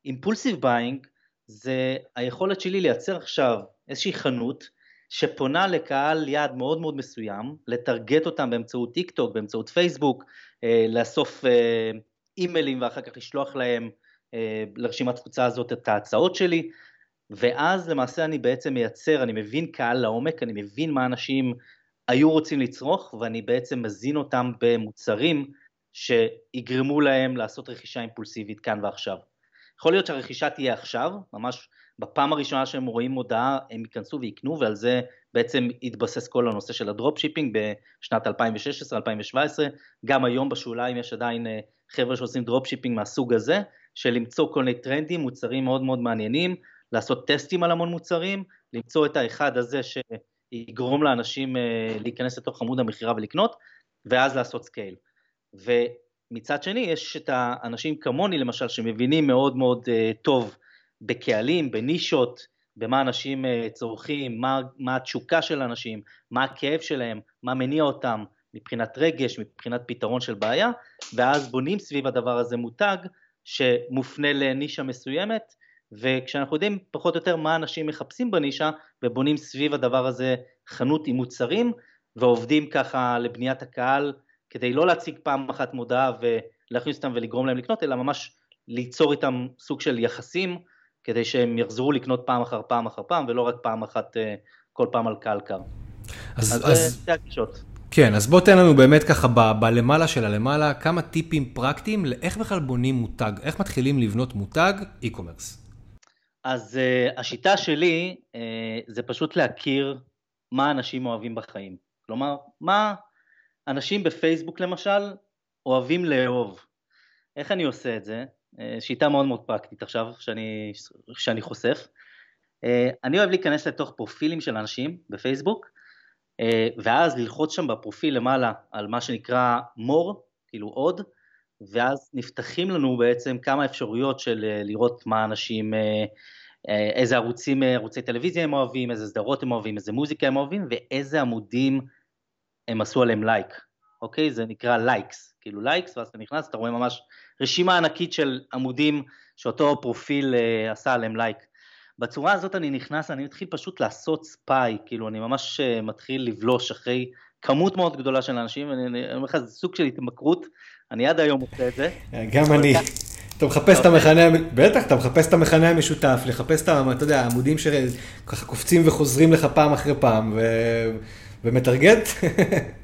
ו impulsive buying זה היכולת שלי לייצר עכשיו איזושהי חנות שפונה לקהל יעד מאוד מאוד מסוים, לטרגט אותם באמצעות טיק טוק, באמצעות פייסבוק, אה, לאסוף אה, אימיילים ואחר כך לשלוח להם אה, לרשימת תפוצה הזאת את ההצעות שלי, ואז למעשה אני בעצם מייצר, אני מבין קהל לעומק, אני מבין מה אנשים היו רוצים לצרוך, ואני בעצם מזין אותם במוצרים שיגרמו להם לעשות רכישה אימפולסיבית כאן ועכשיו. יכול להיות שהרכישה תהיה עכשיו, ממש בפעם הראשונה שהם רואים מודעה הם ייכנסו ויקנו ועל זה בעצם התבסס כל הנושא של הדרופשיפינג בשנת 2016-2017, גם היום בשוליים יש עדיין אה, חבר'ה שעושים דרופשיפינג מהסוג הזה, של למצוא כל מיני טרנדים, מוצרים מאוד מאוד מעניינים, לעשות טסטים על המון מוצרים, למצוא את האחד הזה שיגרום לאנשים אה, להיכנס לתוך עמוד המכירה ולקנות, ואז לעשות סקייל. ומצד שני יש את האנשים כמוני למשל שמבינים מאוד מאוד אה, טוב בקהלים, בנישות, במה אנשים אה, צורכים, מה, מה התשוקה של אנשים, מה הכאב שלהם, מה מניע אותם מבחינת רגש, מבחינת פתרון של בעיה, ואז בונים סביב הדבר הזה מותג שמופנה לנישה מסוימת, וכשאנחנו יודעים פחות או יותר מה אנשים מחפשים בנישה, ובונים סביב הדבר הזה חנות עם מוצרים, ועובדים ככה לבניית הקהל, כדי לא להציג פעם אחת מודעה ולהכניס אותם ולגרום להם לקנות, אלא ממש ליצור איתם סוג של יחסים, כדי שהם יחזרו לקנות פעם אחר פעם אחר פעם, ולא רק פעם אחת אה, כל פעם על קהל קר. אז, אז, אז שתי הגישות.
כן, אז בוא תן לנו באמת ככה ב- בלמעלה של הלמעלה, כמה טיפים פרקטיים לאיך בכלל בונים מותג, איך מתחילים לבנות מותג e-commerce.
אז uh, השיטה שלי uh, זה פשוט להכיר מה אנשים אוהבים בחיים. כלומר, מה אנשים בפייסבוק למשל אוהבים לאהוב. איך אני עושה את זה? אה, שיטה מאוד מאוד פרקטית עכשיו, שאני, שאני חושף. אה, אני אוהב להיכנס לתוך פרופילים של אנשים בפייסבוק, אה, ואז ללחוץ שם בפרופיל למעלה על מה שנקרא more, כאילו עוד, ואז נפתחים לנו בעצם כמה אפשרויות של לראות מה אנשים, איזה ערוצים, ערוצי טלוויזיה הם אוהבים, איזה סדרות הם אוהבים, איזה מוזיקה הם אוהבים, ואיזה עמודים הם עשו עליהם לייק, אוקיי? זה נקרא likes, כאילו likes, ואז אתה נכנס, אתה רואה ממש רשימה ענקית של עמודים שאותו פרופיל uh, עשה עליהם לייק. בצורה הזאת אני נכנס, אני מתחיל פשוט לעשות ספיי, כאילו אני ממש uh, מתחיל לבלוש אחרי כמות מאוד גדולה של אנשים, אני אומר לך, זה סוג של התמכרות, אני עד היום עושה את זה.
גם אני. אתה מחפש את המכנה, בטח, אתה מחפש את המכנה המשותף, לחפש את, אתה יודע, העמודים שככה קופצים וחוזרים לך פעם אחרי פעם, ו... ומטרגט?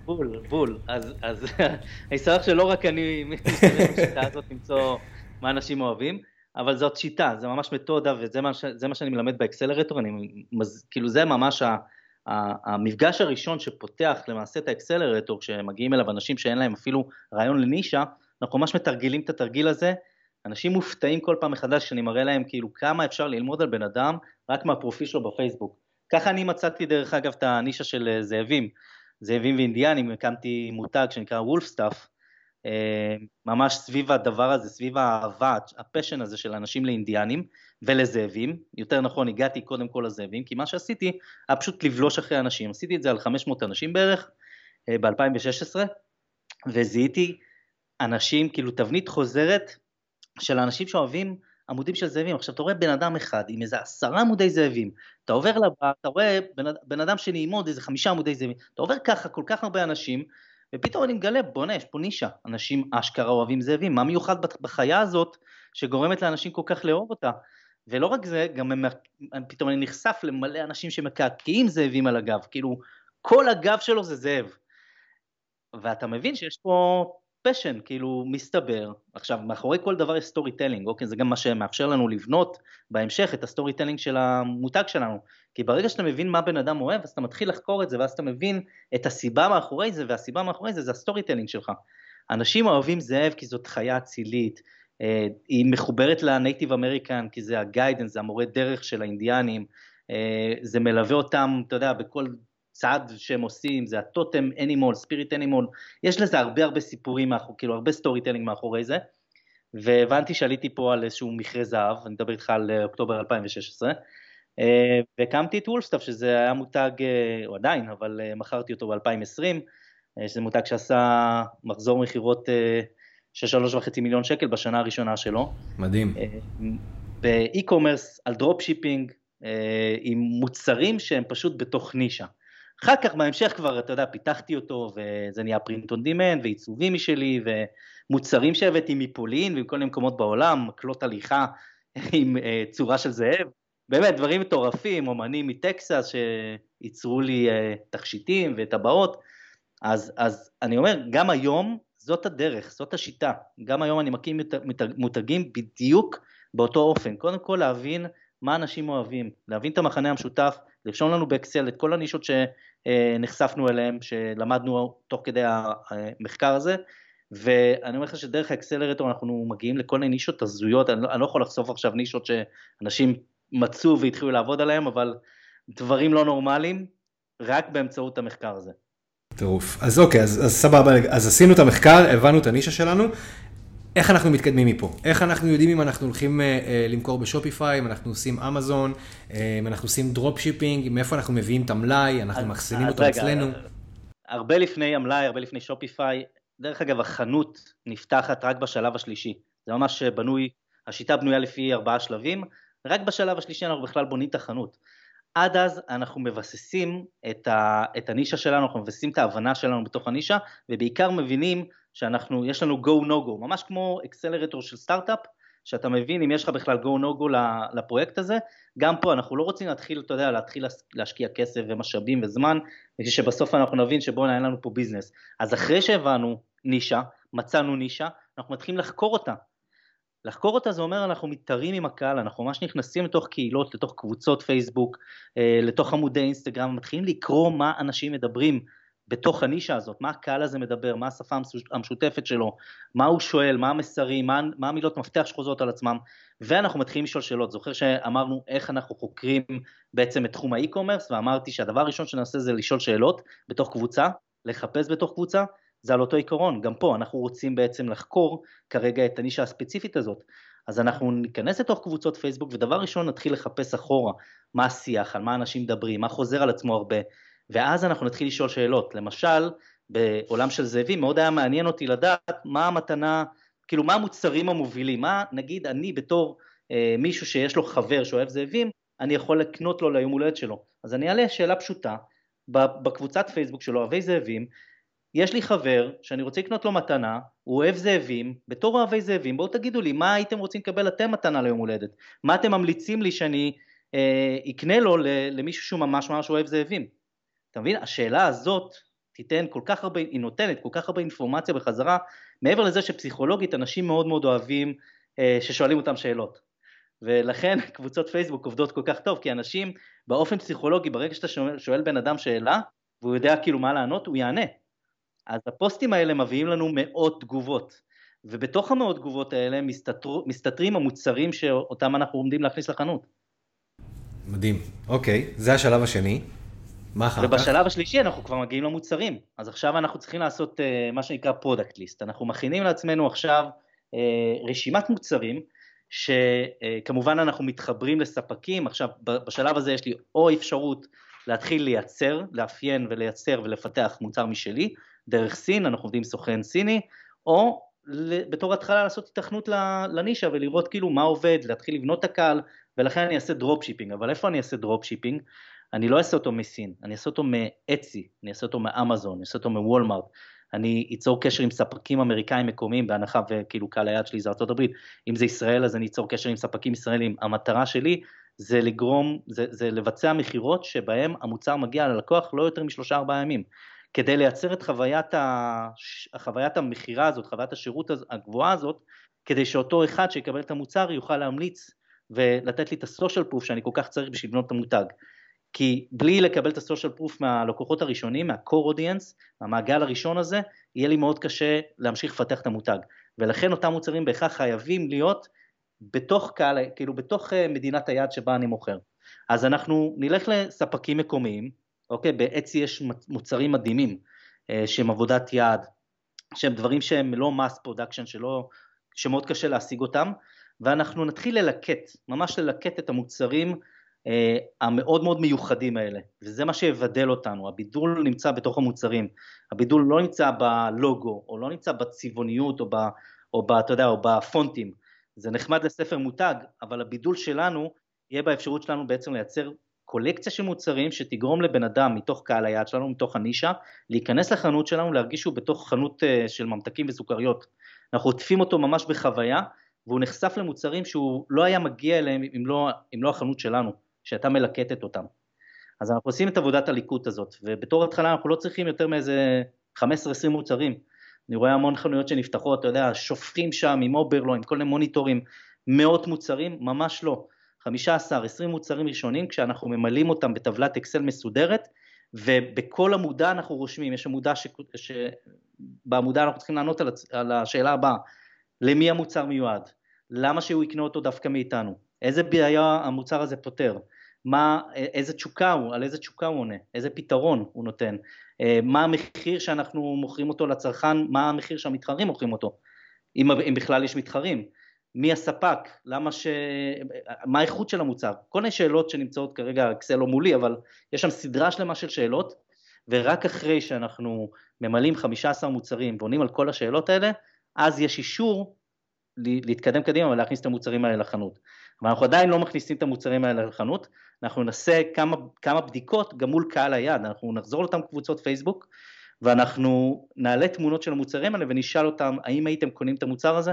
בול, בול. אז, אז אני שמח שלא רק אני משתמש בשיטה הזאת למצוא מה אנשים אוהבים, אבל זאת שיטה, זה ממש מתודה, וזה מה, ש, מה שאני מלמד באקסלרטור, אני, כאילו זה ממש ה, ה, המפגש הראשון שפותח למעשה את האקסלרטור, כשמגיעים אליו אנשים שאין להם אפילו רעיון לנישה, אנחנו ממש מתרגלים את התרגיל הזה, אנשים מופתעים כל פעם מחדש כשאני מראה להם כאילו כמה אפשר ללמוד על בן אדם רק מהפרופיל שלו בפייסבוק. ככה אני מצאתי דרך אגב את הנישה של אה, זאבים, זאבים ואינדיאנים, הקמתי מותג שנקרא Wolf Stuff, אה, ממש סביב הדבר הזה, סביב האהבה, ה passion הזה של אנשים לאינדיאנים ולזאבים, יותר נכון הגעתי קודם כל לזאבים, כי מה שעשיתי היה פשוט לבלוש אחרי אנשים, עשיתי את זה על 500 אנשים בערך אה, ב-2016, וזיהיתי אנשים, כאילו תבנית חוזרת של אנשים שאוהבים עמודים של זאבים. עכשיו אתה רואה בן אדם אחד עם איזה עשרה עמודי זאבים, אתה עובר לבא, אתה רואה בן, בן אדם שני עם עוד איזה חמישה עמודי זאבים, אתה עובר ככה כל כך הרבה אנשים, ופתאום אני מגלה, בוא'נה, יש פה נישה, אנשים אשכרה אוהבים זאבים, מה מיוחד בחיה הזאת שגורמת לאנשים כל כך לאהוב אותה? ולא רק זה, גם הם, פתאום אני נחשף למלא אנשים שמקעקעים זאבים על הגב, כאילו כל הגב שלו זה זאב. ואתה מבין שיש פה passion, כאילו, מסתבר. עכשיו, מאחורי כל דבר יש storytelling, אוקיי? זה גם מה שמאפשר לנו לבנות בהמשך את ה storytelling של המותג שלנו. כי ברגע שאתה מבין מה בן אדם אוהב, אז אתה מתחיל לחקור את זה, ואז אתה מבין את הסיבה מאחורי זה, והסיבה מאחורי זה זה ה storytelling שלך. אנשים אוהבים זאב כי זאת חיה אצילית, אה, היא מחוברת ל native American כי זה ה guidance, זה המורה דרך של האינדיאנים, אה, זה מלווה אותם, אתה יודע, בכל צעד שהם עושים, זה ה totem animal, spirit animal, יש לזה הרבה הרבה סיפורים, מאחור, כאילו הרבה storytelling מאחורי זה, והבנתי שעליתי פה על איזשהו מכרה זהב, אני מדבר איתך על אה, אוקטובר 2016, אה, והקמתי את Wolf Stuff, שזה היה מותג, אה, או עדיין, אבל מכרתי אותו ב-2020, שזה מותג שעשה מחזור מכירות של שלוש וחצי מיליון שקל בשנה הראשונה שלו.
מדהים.
ב e-commerce, על drop shipping, עם מוצרים שהם פשוט בתוך נישה. אחר כך בהמשך כבר, אתה יודע, פיתחתי אותו, וזה נהיה פרינט און דימנד, ועיצובים משלי, ומוצרים שהבאתי מפולין ומכל מיני מקומות בעולם, מקלות הליכה עם uh, צורה של זאב, באמת, דברים מטורפים, אומנים מטקסס שייצרו לי uh, תכשיטים וטבעות, אז, אז אני אומר, גם היום זאת הדרך, זאת השיטה, גם היום אני מקים מותגים בדיוק באותו אופן, קודם כל להבין מה אנשים אוהבים, להבין את המחנה המשותף, לרשום לנו באקסל את כל הנישות שנחשפנו אליהן, שלמדנו תוך כדי המחקר הזה, ואני אומר לך שדרך האקסלרטור אנחנו מגיעים לכל מיני נישות הזויות, אני לא, אני לא יכול לחשוף עכשיו נישות שאנשים מצאו והתחילו לעבוד עליהן, אבל דברים לא נורמליים, רק באמצעות המחקר הזה.
טירוף. אז אוקיי, אז, אז סבבה, אז עשינו את המחקר, הבנו את הנישה שלנו, איך אנחנו מתקדמים מפה? איך אנחנו יודעים אם אנחנו הולכים אה, אה, למכור ב Shopify, אם אנחנו עושים אמזון, אה, אם אנחנו עושים drop shipping, מאיפה אנחנו מביאים את המלאי, אנחנו מחסינים אותו אצלנו?
הרבה לפני המלאי, הרבה לפני Shopify, דרך אגב החנות נפתחת רק בשלב השלישי, זה ממש בנוי, השיטה בנויה לפי ארבעה שלבים, רק בשלב השלישי אנחנו בכלל בונים את החנות. עד אז אנחנו מבססים את, ה, את הנישה שלנו, אנחנו מבססים את ההבנה שלנו בתוך הנישה, ובעיקר מבינים שאנחנו, יש לנו go no go, ממש כמו אקסלרטור של סטארט-אפ, שאתה מבין אם יש לך בכלל go no go לפרויקט הזה, גם פה אנחנו לא רוצים להתחיל, אתה יודע, להתחיל להשקיע כסף ומשאבים וזמן, ושבסוף אנחנו נבין שבואנה אין לנו פה ביזנס. אז אחרי שהבנו נישה, מצאנו נישה, אנחנו מתחילים לחקור אותה. לחקור אותה זה אומר אנחנו מתארים עם הקהל, אנחנו ממש נכנסים לתוך קהילות, לתוך קבוצות פייסבוק, אה, לתוך עמודי אינסטגרם, מתחילים לקרוא מה אנשים מדברים בתוך הנישה הזאת, מה הקהל הזה מדבר, מה השפה המשותפת שלו, מה הוא שואל, מה המסרים, מה, מה המילות מפתח שחוזרות על עצמם, ואנחנו מתחילים לשאול שאלות. זוכר שאמרנו איך אנחנו חוקרים בעצם את תחום האי-קומרס, ואמרתי שהדבר הראשון שנעשה זה לשאול שאלות בתוך קבוצה, לחפש בתוך קבוצה, זה על אותו עיקרון, גם פה אנחנו רוצים בעצם לחקור כרגע את הנישה הספציפית הזאת. אז אנחנו ניכנס לתוך קבוצות פייסבוק ודבר ראשון נתחיל לחפש אחורה מה השיח, על מה אנשים מדברים, מה חוזר על עצמו הרבה, ואז אנחנו נתחיל לשאול שאלות. למשל, בעולם של זאבים מאוד היה מעניין אותי לדעת מה המתנה, כאילו מה המוצרים המובילים, מה נגיד אני בתור אה, מישהו שיש לו חבר שאוהב זאבים, אני יכול לקנות לו ליום הולדת שלו. אז אני אעלה שאלה פשוטה בקבוצת פייסבוק של אוהבי זאבים, יש לי חבר שאני רוצה לקנות לו מתנה, הוא אוהב זאבים, בתור אוהבי זאבים, בואו תגידו לי מה הייתם רוצים לקבל אתם מתנה ליום הולדת, מה אתם ממליצים לי שאני אה, אקנה לו למישהו שהוא ממש ממש אוהב זאבים. אתה מבין? השאלה הזאת תיתן כל כך הרבה, היא נותנת כל כך הרבה אינפורמציה בחזרה, מעבר לזה שפסיכולוגית אנשים מאוד מאוד אוהבים אה, ששואלים אותם שאלות. ולכן קבוצות פייסבוק עובדות כל כך טוב, כי אנשים באופן פסיכולוגי, ברגע שאתה שואל, שואל בן אדם שאלה, והוא יודע כאילו מה לענות, הוא יענה. אז הפוסטים האלה מביאים לנו מאות תגובות, ובתוך המאות תגובות האלה מסתתר, מסתתרים המוצרים שאותם אנחנו עומדים להכניס לחנות.
מדהים. אוקיי, זה השלב השני. מה אחר
כך? ובשלב השלישי אנחנו כבר מגיעים למוצרים. אז עכשיו אנחנו צריכים לעשות אה, מה שנקרא product list. אנחנו מכינים לעצמנו עכשיו אה, רשימת מוצרים, שכמובן אה, אנחנו מתחברים לספקים. עכשיו, בשלב הזה יש לי או אפשרות להתחיל לייצר, לאפיין ולייצר ולפתח מוצר משלי, דרך סין, אנחנו עובדים עם סוכן סיני, או בתור התחלה לעשות היתכנות לנישה ולראות כאילו מה עובד, להתחיל לבנות את הקהל, ולכן אני אעשה drop shipping, אבל איפה אני אעשה drop shipping? אני לא אעשה אותו מסין, אני אעשה אותו מ Etsy, אני אעשה אותו מאמזון, אני אעשה אותו מ Walmart, אני אצור קשר עם ספקים אמריקאים מקומיים, בהנחה וכאילו קהל היעד שלי זה ארה"ב, אם זה ישראל אז אני אצור קשר עם ספקים ישראלים, המטרה שלי זה לגרום, זה, זה לבצע מכירות שבהם המוצר מגיע ללקוח לא יותר משלושה ארבעה ימים. כדי לייצר את חוויית, ה... חוויית המכירה הזאת, חוויית השירות הגבוהה הזאת, כדי שאותו אחד שיקבל את המוצר יוכל להמליץ ולתת לי את הסושיאל פרוף שאני כל כך צריך בשביל לבנות את המותג. כי בלי לקבל את הסושיאל פרוף מהלקוחות הראשונים, מהקור אודיאנס, מהמעגל הראשון הזה, יהיה לי מאוד קשה להמשיך לפתח את המותג. ולכן אותם מוצרים בהכרח חייבים להיות בתוך קהל, כאילו בתוך אה, מדינת היעד שבה אני מוכר. אז אנחנו נלך לספקים מקומיים, אוקיי? ב Etsy יש מוצרים מדהימים אה, שהם עבודת יד, שהם דברים שהם לא mass production, שלא, שמאוד קשה להשיג אותם, ואנחנו נתחיל ללקט, ממש ללקט את המוצרים אה, המאוד מאוד מיוחדים האלה, וזה מה שיבדל אותנו, הבידול נמצא בתוך המוצרים, הבידול לא נמצא בלוגו, או לא נמצא בצבעוניות, או, ב, או, ב, אתה יודע, או בפונטים, זה נחמד לספר מותג, אבל הבידול שלנו יהיה באפשרות שלנו בעצם לייצר קולקציה של מוצרים שתגרום לבן אדם מתוך קהל היעד שלנו, מתוך הנישה, להיכנס לחנות שלנו, להרגיש שהוא בתוך חנות אה, של ממתקים וסוכריות. אנחנו עוטפים אותו ממש בחוויה, והוא נחשף למוצרים שהוא לא היה מגיע אליהם אם לא, אם לא החנות שלנו, שהייתה מלקטת אותם. אז אנחנו עושים את עבודת הליקוט הזאת, ובתור התחלה אנחנו לא צריכים יותר מאיזה 15-20 מוצרים. אני רואה המון חנויות שנפתחות, אתה יודע, שופכים שם עם אוברלו, עם כל מיני מוניטורים, מאות מוצרים, ממש לא. 15-20 מוצרים ראשונים כשאנחנו ממלאים אותם בטבלת אקסל מסודרת ובכל עמודה אנחנו רושמים, יש עמודה ש... שבעמודה אנחנו צריכים לענות על, הצ... על השאלה הבאה, למי המוצר מיועד, למה שהוא יקנה אותו דווקא מאיתנו, איזה בעיה המוצר הזה פותר, מה, איזה תשוקה הוא, על איזה תשוקה הוא עונה, איזה פתרון הוא נותן, אה, מה המחיר שאנחנו מוכרים אותו לצרכן, מה המחיר שהמתחרים מוכרים אותו, אם, אם בכלל יש מתחרים, מי הספק, למה ש... מה האיכות של המוצר, כל מיני שאלות שנמצאות כרגע, אקסל לא מולי, אבל יש שם סדרה שלמה של שאלות, ורק אחרי שאנחנו ממלאים 15 מוצרים ועונים על כל השאלות האלה, אז יש אישור להתקדם קדימה ולהכניס את המוצרים האלה לחנות. אבל אנחנו עדיין לא מכניסים את המוצרים האלה לחנות, אנחנו נעשה כמה, כמה בדיקות גם מול קהל היעד, אנחנו נחזור לאותן קבוצות פייסבוק, ואנחנו נעלה תמונות של המוצרים האלה ונשאל אותם, האם הייתם קונים את המוצר הזה?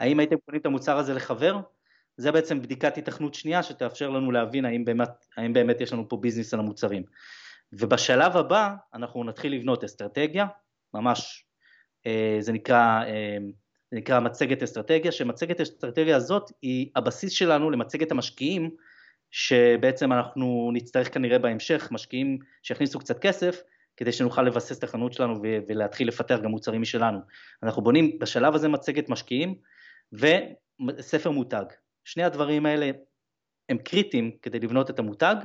האם הייתם קונים את המוצר הזה לחבר? זה בעצם בדיקת התכנות שנייה שתאפשר לנו להבין האם באמת, האם באמת יש לנו פה ביזנס על המוצרים. ובשלב הבא אנחנו נתחיל לבנות אסטרטגיה, ממש אה, זה נקרא, אה, זה נקרא מצגת אסטרטגיה, שמצגת אסטרטגיה הזאת היא הבסיס שלנו למצגת המשקיעים, שבעצם אנחנו נצטרך כנראה בהמשך, משקיעים שיכניסו קצת כסף, כדי שנוכל לבסס את החנות שלנו ולהתחיל לפתח גם מוצרים משלנו. אנחנו בונים בשלב הזה מצגת משקיעים, וספר מותג. שני הדברים האלה הם קריטיים כדי לבנות את המותג.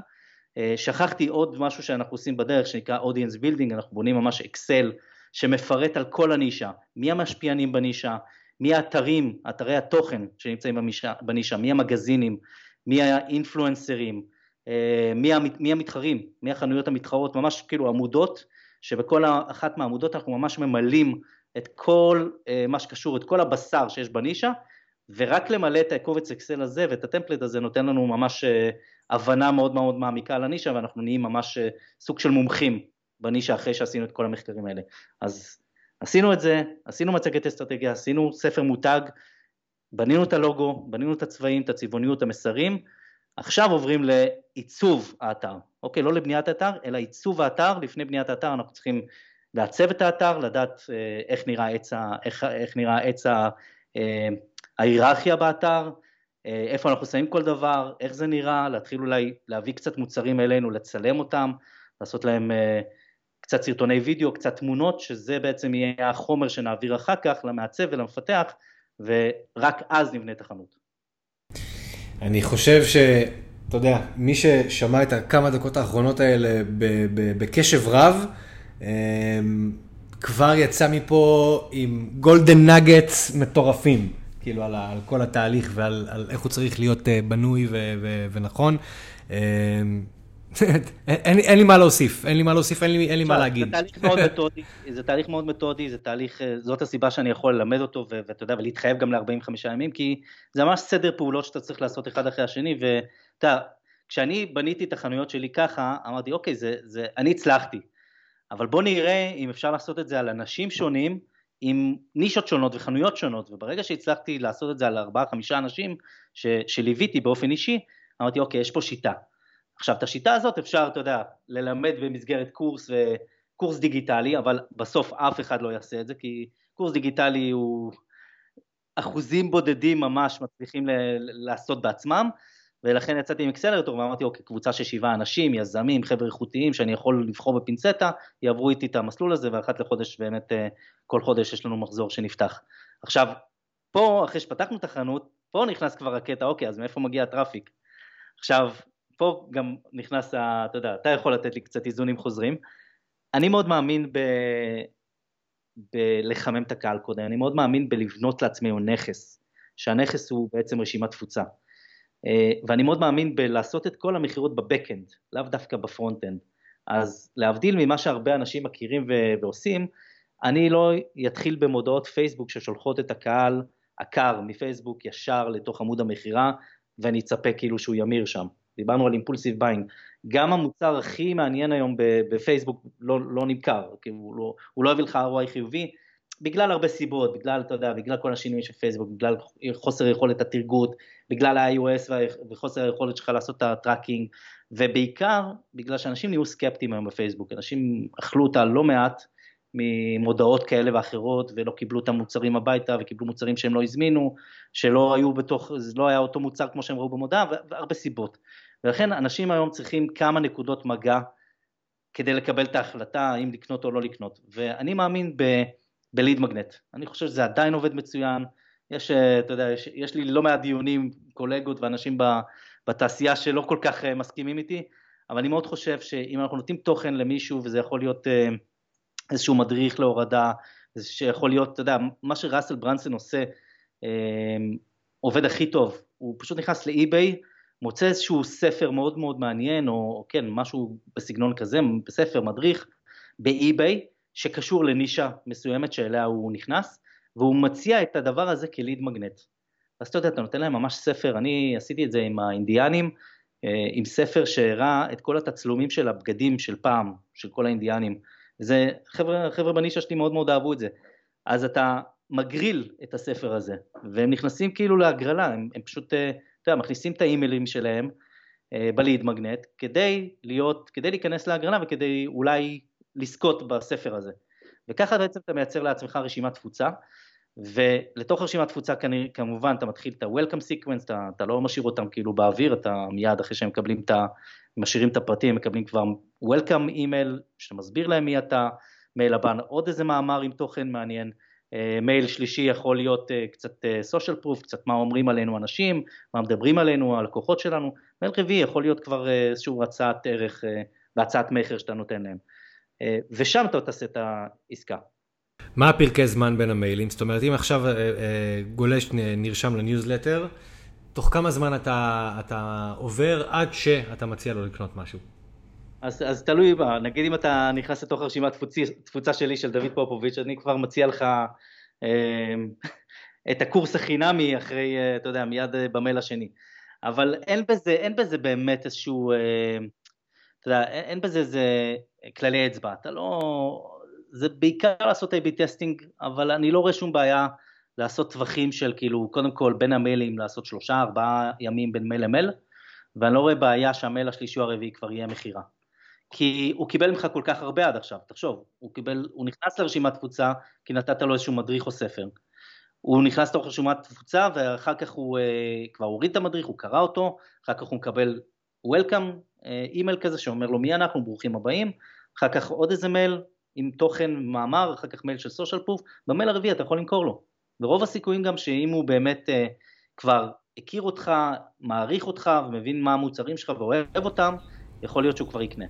אה, שכחתי עוד משהו שאנחנו עושים בדרך שנקרא Audience Building, אנחנו בונים ממש אקסל שמפרט על כל הנישה, מי המשפיענים בנישה, מי האתרים, אתרי התוכן שנמצאים במישה, בנישה, מי המגזינים, מי האינפלואנסרים, אה, מי, מי המתחרים, מי החנויות המתחרות, ממש כאילו עמודות, שבכל אחת מהעמודות אנחנו ממש ממלאים את כל uh, מה שקשור, את כל הבשר שיש בנישה, ורק למלא את הקובץ אקסל הזה ואת הטמפלט הזה נותן לנו ממש uh, הבנה מאוד מאוד מעמיקה על הנישה, ואנחנו נהיים ממש uh, סוג של מומחים בנישה אחרי שעשינו את כל המחקרים האלה. אז עשינו את זה, עשינו מצגת אסטרטגיה, עשינו ספר מותג, בנינו את הלוגו, בנינו את הצבעים, את הצבעוניות, המסרים, עכשיו עוברים לעיצוב האתר, אוקיי? לא לבניית האתר, אלא עיצוב האתר, לפני בניית האתר אנחנו צריכים לעצב את האתר, לדעת אה, איך נראה עץ, איך, איך נראה עץ ה, אה, ההיררכיה באתר, אה, איפה אנחנו שמים כל דבר, איך זה נראה, להתחיל אולי להביא קצת מוצרים אלינו, לצלם אותם, לעשות להם קצת סרטוני וידאו, קצת תמונות, שזה בעצם יהיה החומר שנעביר אחר כך למעצב ולמפתח, ורק אז נבנה את החנות.
אני חושב ש... אתה יודע, מי ששמע את הכמה דקות האחרונות האלה בקשב רב, כבר יצא מפה עם גולדן נגטס מטורפים, כאילו על, על כל התהליך ועל על איך הוא צריך להיות אה, בנוי ו, ו, ונכון. אמ, אין, אין לי מה להוסיף, אין לי מה להוסיף, אין לי, אין לי מה להגיד.
זה תהליך מאוד מתודי, זה תהליך מאוד מתודי, זה תהליך, אה, זאת הסיבה שאני יכול ללמד אותו, ואתה יודע, ולהתחייב גם ל-45 ימים, כי זה ממש סדר פעולות שאתה צריך לעשות אחד אחרי השני, ואתה כשאני בניתי את החנויות שלי ככה, אמרתי, אוקיי, זה, זה, אני הצלחתי, אבל בוא נראה אם אפשר לעשות את זה על אנשים שונים, עם נישות שונות וחנויות שונות, וברגע שהצלחתי לעשות את זה על ארבעה חמישה אנשים ש, שליוויתי באופן אישי, אמרתי אוקיי, יש פה שיטה. עכשיו את השיטה הזאת אפשר, אתה יודע, ללמד במסגרת קורס וקורס דיגיטלי, אבל בסוף אף אחד לא יעשה את זה, כי קורס דיגיטלי הוא אחוזים בודדים ממש מצליחים ל- לעשות בעצמם, ולכן יצאתי עם אקסלרטור ואמרתי אוקיי קבוצה של שבעה אנשים, יזמים, חבר'ה איכותיים שאני יכול לבחור בפינצטה, יעברו איתי את המסלול הזה ואחת לחודש באמת אה, כל חודש יש לנו מחזור שנפתח. עכשיו פה אחרי שפתחנו את החנות, פה נכנס כבר הקטע אוקיי אז מאיפה מגיע הטראפיק? עכשיו פה גם נכנס, ה, אתה יודע, אתה יכול לתת לי קצת איזונים חוזרים. אני מאוד מאמין ב... בלחמם את הקהל קודם, אני מאוד מאמין בלבנות לעצמנו נכס, שהנכס הוא בעצם רשימת תפוצה. אה, ואני מאוד מאמין בלעשות את כל המכירות ב back-end, לאו דווקא ב front-end. אז להבדיל ממה שהרבה אנשים מכירים ו- ועושים, אני לא אתחיל במודעות פייסבוק ששולחות את הקהל הקר מפייסבוק ישר לתוך עמוד המכירה, ואני אצפה כאילו שהוא ימיר שם. דיברנו על impulsive buying. גם המוצר הכי מעניין היום בפייסבוק לא, לא נמכר, כי הוא לא, הוא לא יביא לך ROI חיובי, בגלל הרבה סיבות, בגלל, אתה יודע, בגלל כל השינויים של פייסבוק, בגלל חוסר יכולת הטרגוט, בגלל ה-iOS וחוסר היכולת שלך לעשות את ה-tracking, ובעיקר בגלל שאנשים נהיו סקפטיים היום בפייסבוק, אנשים אכלו אותה לא מעט ממודעות כאלה ואחרות ולא קיבלו את המוצרים הביתה וקיבלו מוצרים שהם לא הזמינו, שלא היו בתוך, זה לא היה אותו מוצר כמו שהם ראו במודעה והרבה סיבות. ולכן אנשים היום צריכים כמה נקודות מגע כדי לקבל את ההחלטה האם לקנות או לא לקנות, ואני מאמין ב... בליד מגנט. אני חושב שזה עדיין עובד מצוין, יש, אה, אתה יודע, יש, יש לי לא מעט דיונים, קולגות ואנשים בתעשייה שלא כל כך אה, מסכימים איתי, אבל אני מאוד חושב שאם אנחנו נותנים תוכן למישהו, וזה יכול להיות אה, איזשהו מדריך להורדה, שיכול להיות, אתה יודע, מה שראסל ברנסון עושה, עובד הכי טוב, הוא פשוט נכנס לאי-ביי, מוצא איזשהו ספר מאוד מאוד מעניין, או כן, משהו בסגנון כזה, בספר, מדריך, באי-ביי, שקשור לנישה מסוימת שאליה הוא נכנס, והוא מציע את הדבר הזה כליד מגנט. אז אתה יודע, אתה נותן להם ממש ספר, אני עשיתי את זה עם האינדיאנים, אה, עם ספר שהראה את כל התצלומים של הבגדים של פעם, של כל האינדיאנים. זה, חבר'ה, חבר'ה בנישה שלי מאוד מאוד אהבו את זה. אז אתה מגריל את הספר הזה, והם נכנסים כאילו להגרלה, הם, הם פשוט, אה, אתה יודע, מכניסים את האימיילים שלהם אה, בליד מגנט, כדי להיות, כדי להיכנס להגרלה וכדי אולי לזכות בספר הזה. וככה בעצם אתה מייצר לעצמך רשימת תפוצה, ולתוך רשימת תפוצה כמובן אתה מתחיל את ה-Welcome Sequence, אתה, אתה לא משאיר אותם כאילו באוויר, אתה מיד אחרי שהם מקבלים את ה... משאירים את הפרטים, הם מקבלים כבר Welcome email, שאתה מסביר להם מי אתה, מייל הבא עוד איזה מאמר עם תוכן מעניין, מייל שלישי יכול להיות קצת social proof, קצת מה אומרים עלינו אנשים, מה מדברים עלינו, הלקוחות שלנו, מייל רביעי יכול להיות כבר איזשהו הצעת ערך והצעת מכר שאתה נותן להם. אה, ושם אתה תעשה את העסקה.
מה הפרקי זמן בין המיילים? זאת אומרת, אם עכשיו אה, אה, גולש נרשם לניוזלטר, תוך כמה זמן אתה, אתה עובר עד שאתה מציע לו לקנות משהו?
אז, אז תלוי בה, נגיד אם אתה נכנס לתוך הרשימת תפוצה שלי של דוד פופוביץ', אני כבר מציע לך אה, את הקורס החינמי אחרי, אה, אתה יודע, מיד במייל השני. אבל אין בזה, אין בזה באמת איזשהו... אה, אתה יודע, אין בזה איזה כללי אצבע, אתה לא... זה בעיקר לעשות A-B testing, אבל אני לא רואה שום בעיה לעשות טווחים של כאילו, קודם כל בין המיילים לעשות שלושה, ארבעה ימים בין מייל למייל, ואני לא רואה בעיה שהמייל השלישי או הרביעי כבר יהיה מכירה. כי הוא קיבל ממך כל כך הרבה עד עכשיו, תחשוב, הוא קיבל, הוא נכנס לרשימת תפוצה כי נתת לו איזשהו מדריך או ספר. הוא נכנס לתוך רשימת תפוצה ואחר כך הוא uh, כבר הוריד את המדריך, הוא קרא אותו, אחר כך הוא מקבל וולקאם, אימייל כזה שאומר לו מי אנחנו, ברוכים הבאים, אחר כך עוד איזה מייל עם תוכן מאמר, אחר כך מייל של סושיאל פוף, במייל הרביעי אתה יכול למכור לו. ורוב הסיכויים גם שאם הוא באמת uh, כבר הכיר אותך, מעריך אותך ומבין מה המוצרים שלך ואוהב אותם, יכול להיות שהוא כבר יקנה.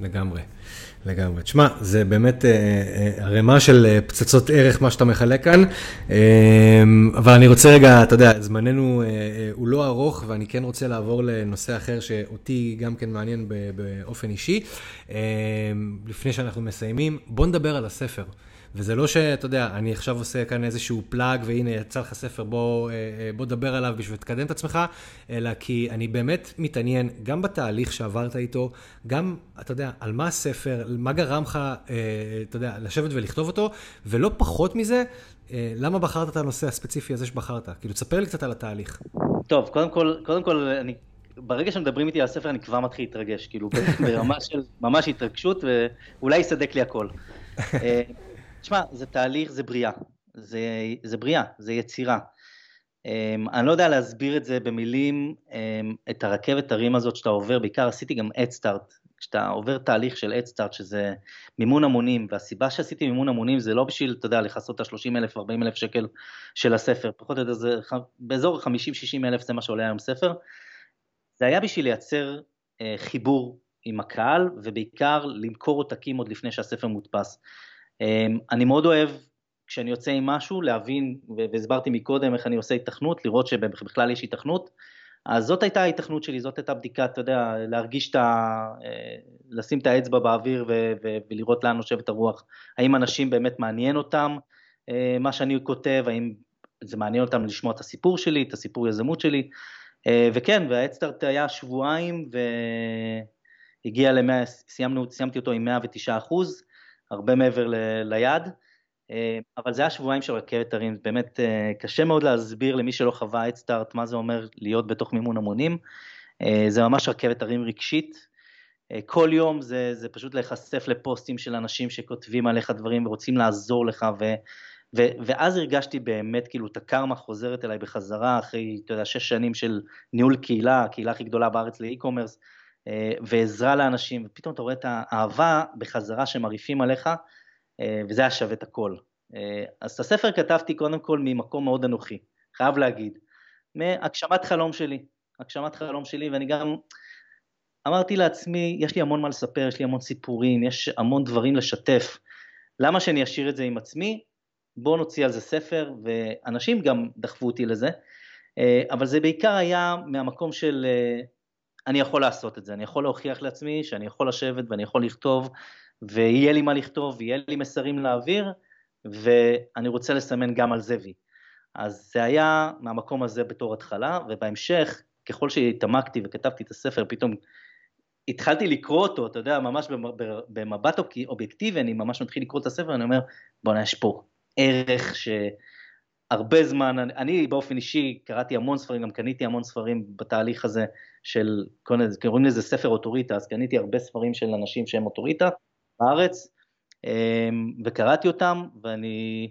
לגמרי, לגמרי. תשמע, זה באמת אה, אה, ערימה של אה, פצצות ערך מה שאתה מחלק כאן, אבל אני רוצה רגע, אתה יודע, זמננו הוא לא ארוך, ואני כן רוצה לעבור לנושא אחר שאותי גם כן מעניין באופן אישי. לפני שאנחנו מסיימים, בוא נדבר על הספר. וזה לא שאתה יודע, אני עכשיו עושה כאן איזשהו פלאג, והנה יצא לך ספר, בוא, אה, אה, בוא דבר עליו בשביל לקדם את עצמך, אלא כי אני באמת מתעניין גם בתהליך שעברת איתו, גם, אתה יודע, על מה הספר, מה גרם לך, אה, אתה יודע, לשבת ולכתוב אותו, ולא פחות מזה, למה בחרת את הנושא הספציפי הזה שבחרת? כאילו, תספר לי קצת על התהליך.
טוב, קודם כל, קודם כל, אני ברגע שמדברים איתי על הספר אני כבר מתחיל להתרגש, כאילו ברמה של ממש התרגשות ואולי יסדק לי הכל. תשמע, זה תהליך, זה בריאה. זה, זה בריאה, זה יצירה. Um, אני לא יודע להסביר את זה במילים, um, את הרכבת הרים הזאת שאתה עובר, בעיקר עשיתי גם אדסטארט, כשאתה עובר תהליך של אדסטארט שזה מימון המונים, והסיבה שעשיתי מימון המונים זה לא בשביל, אתה יודע, לכסות את ה-30 אלף, 40 אלף שקל של הספר, פחות או יותר זה באזור 50-60 אלף זה מה שעולה היום ספר, זה היה בשביל לייצר uh, חיבור עם הקהל, ובעיקר למכור עותקים עוד לפני שהספר מודפס. אמ, אני מאוד אוהב כשאני יוצא עם משהו להבין, והסברתי מקודם איך אני עושה התכנות, לראות שבכלל יש התכנות, אז זאת הייתה ההתכנות שלי, זאת הייתה בדיקה, אתה יודע, להרגיש את ה... אה, לשים את האצבע באוויר ו- ו- ולראות לאן נושבת הרוח. האם אנשים באמת מעניין אותם אה, מה שאני כותב, האם זה מעניין אותם לשמוע את הסיפור שלי, את הסיפור יזמות שלי. אה, וכן, והאדסטארט היה שבועיים והגיע ל-100, סיימתי אותו עם 109 אחוז. הרבה מעבר ל- ליד, אה, אבל זה היה שבועיים של רכבת הרים, באמת אה, קשה מאוד להסביר למי שלא חווה את סטארט מה זה אומר להיות בתוך מימון המונים, אה, זה ממש רכבת הרים רגשית, כל יום זה, זה פשוט להיחשף לפוסטים של אנשים שכותבים עליך דברים ורוצים לעזור לך, ו, ו, ואז הרגשתי באמת כאילו את הקרמה חוזרת אליי בחזרה אחרי, אתה יודע, שש שנים של ניהול קהילה, הקהילה הכי גדולה בארץ לאי-קומרס, אה, ועזרה לאנשים, ופתאום אתה רואה את האהבה בחזרה שמרעיפים עליך, אה, וזה היה שווה את הכל. אה, אז את הספר כתבתי קודם כל ממקום מאוד אנוכי, חייב להגיד, מהגשמת חלום שלי, הגשמת חלום שלי, ואני גם אמרתי לעצמי, יש לי המון מה לספר, יש לי המון סיפורים, יש המון דברים לשתף, למה שאני אשאיר את זה עם עצמי? בואו נוציא על זה ספר, ואנשים גם דחפו אותי לזה, אבל זה בעיקר היה מהמקום של אני יכול לעשות את זה, אני יכול להוכיח לעצמי שאני יכול לשבת ואני יכול לכתוב, ויהיה לי מה לכתוב, ויהיה לי מסרים להעביר, ואני רוצה לסמן גם על זה וי. אז זה היה מהמקום הזה בתור התחלה, ובהמשך, ככל שהתעמקתי וכתבתי את הספר, פתאום התחלתי לקרוא אותו, אתה יודע, ממש במבט אובייקטיבי, אני ממש מתחיל לקרוא את הספר, אני אומר, בוא'נה, יש פה ערך ש... הרבה זמן, אני, אני באופן אישי קראתי המון ספרים, גם קניתי המון ספרים בתהליך הזה של, קוראים לזה ספר אוטוריטה, אז קניתי הרבה ספרים של אנשים שהם אוטוריטה בארץ, אמ, וקראתי אותם, ואני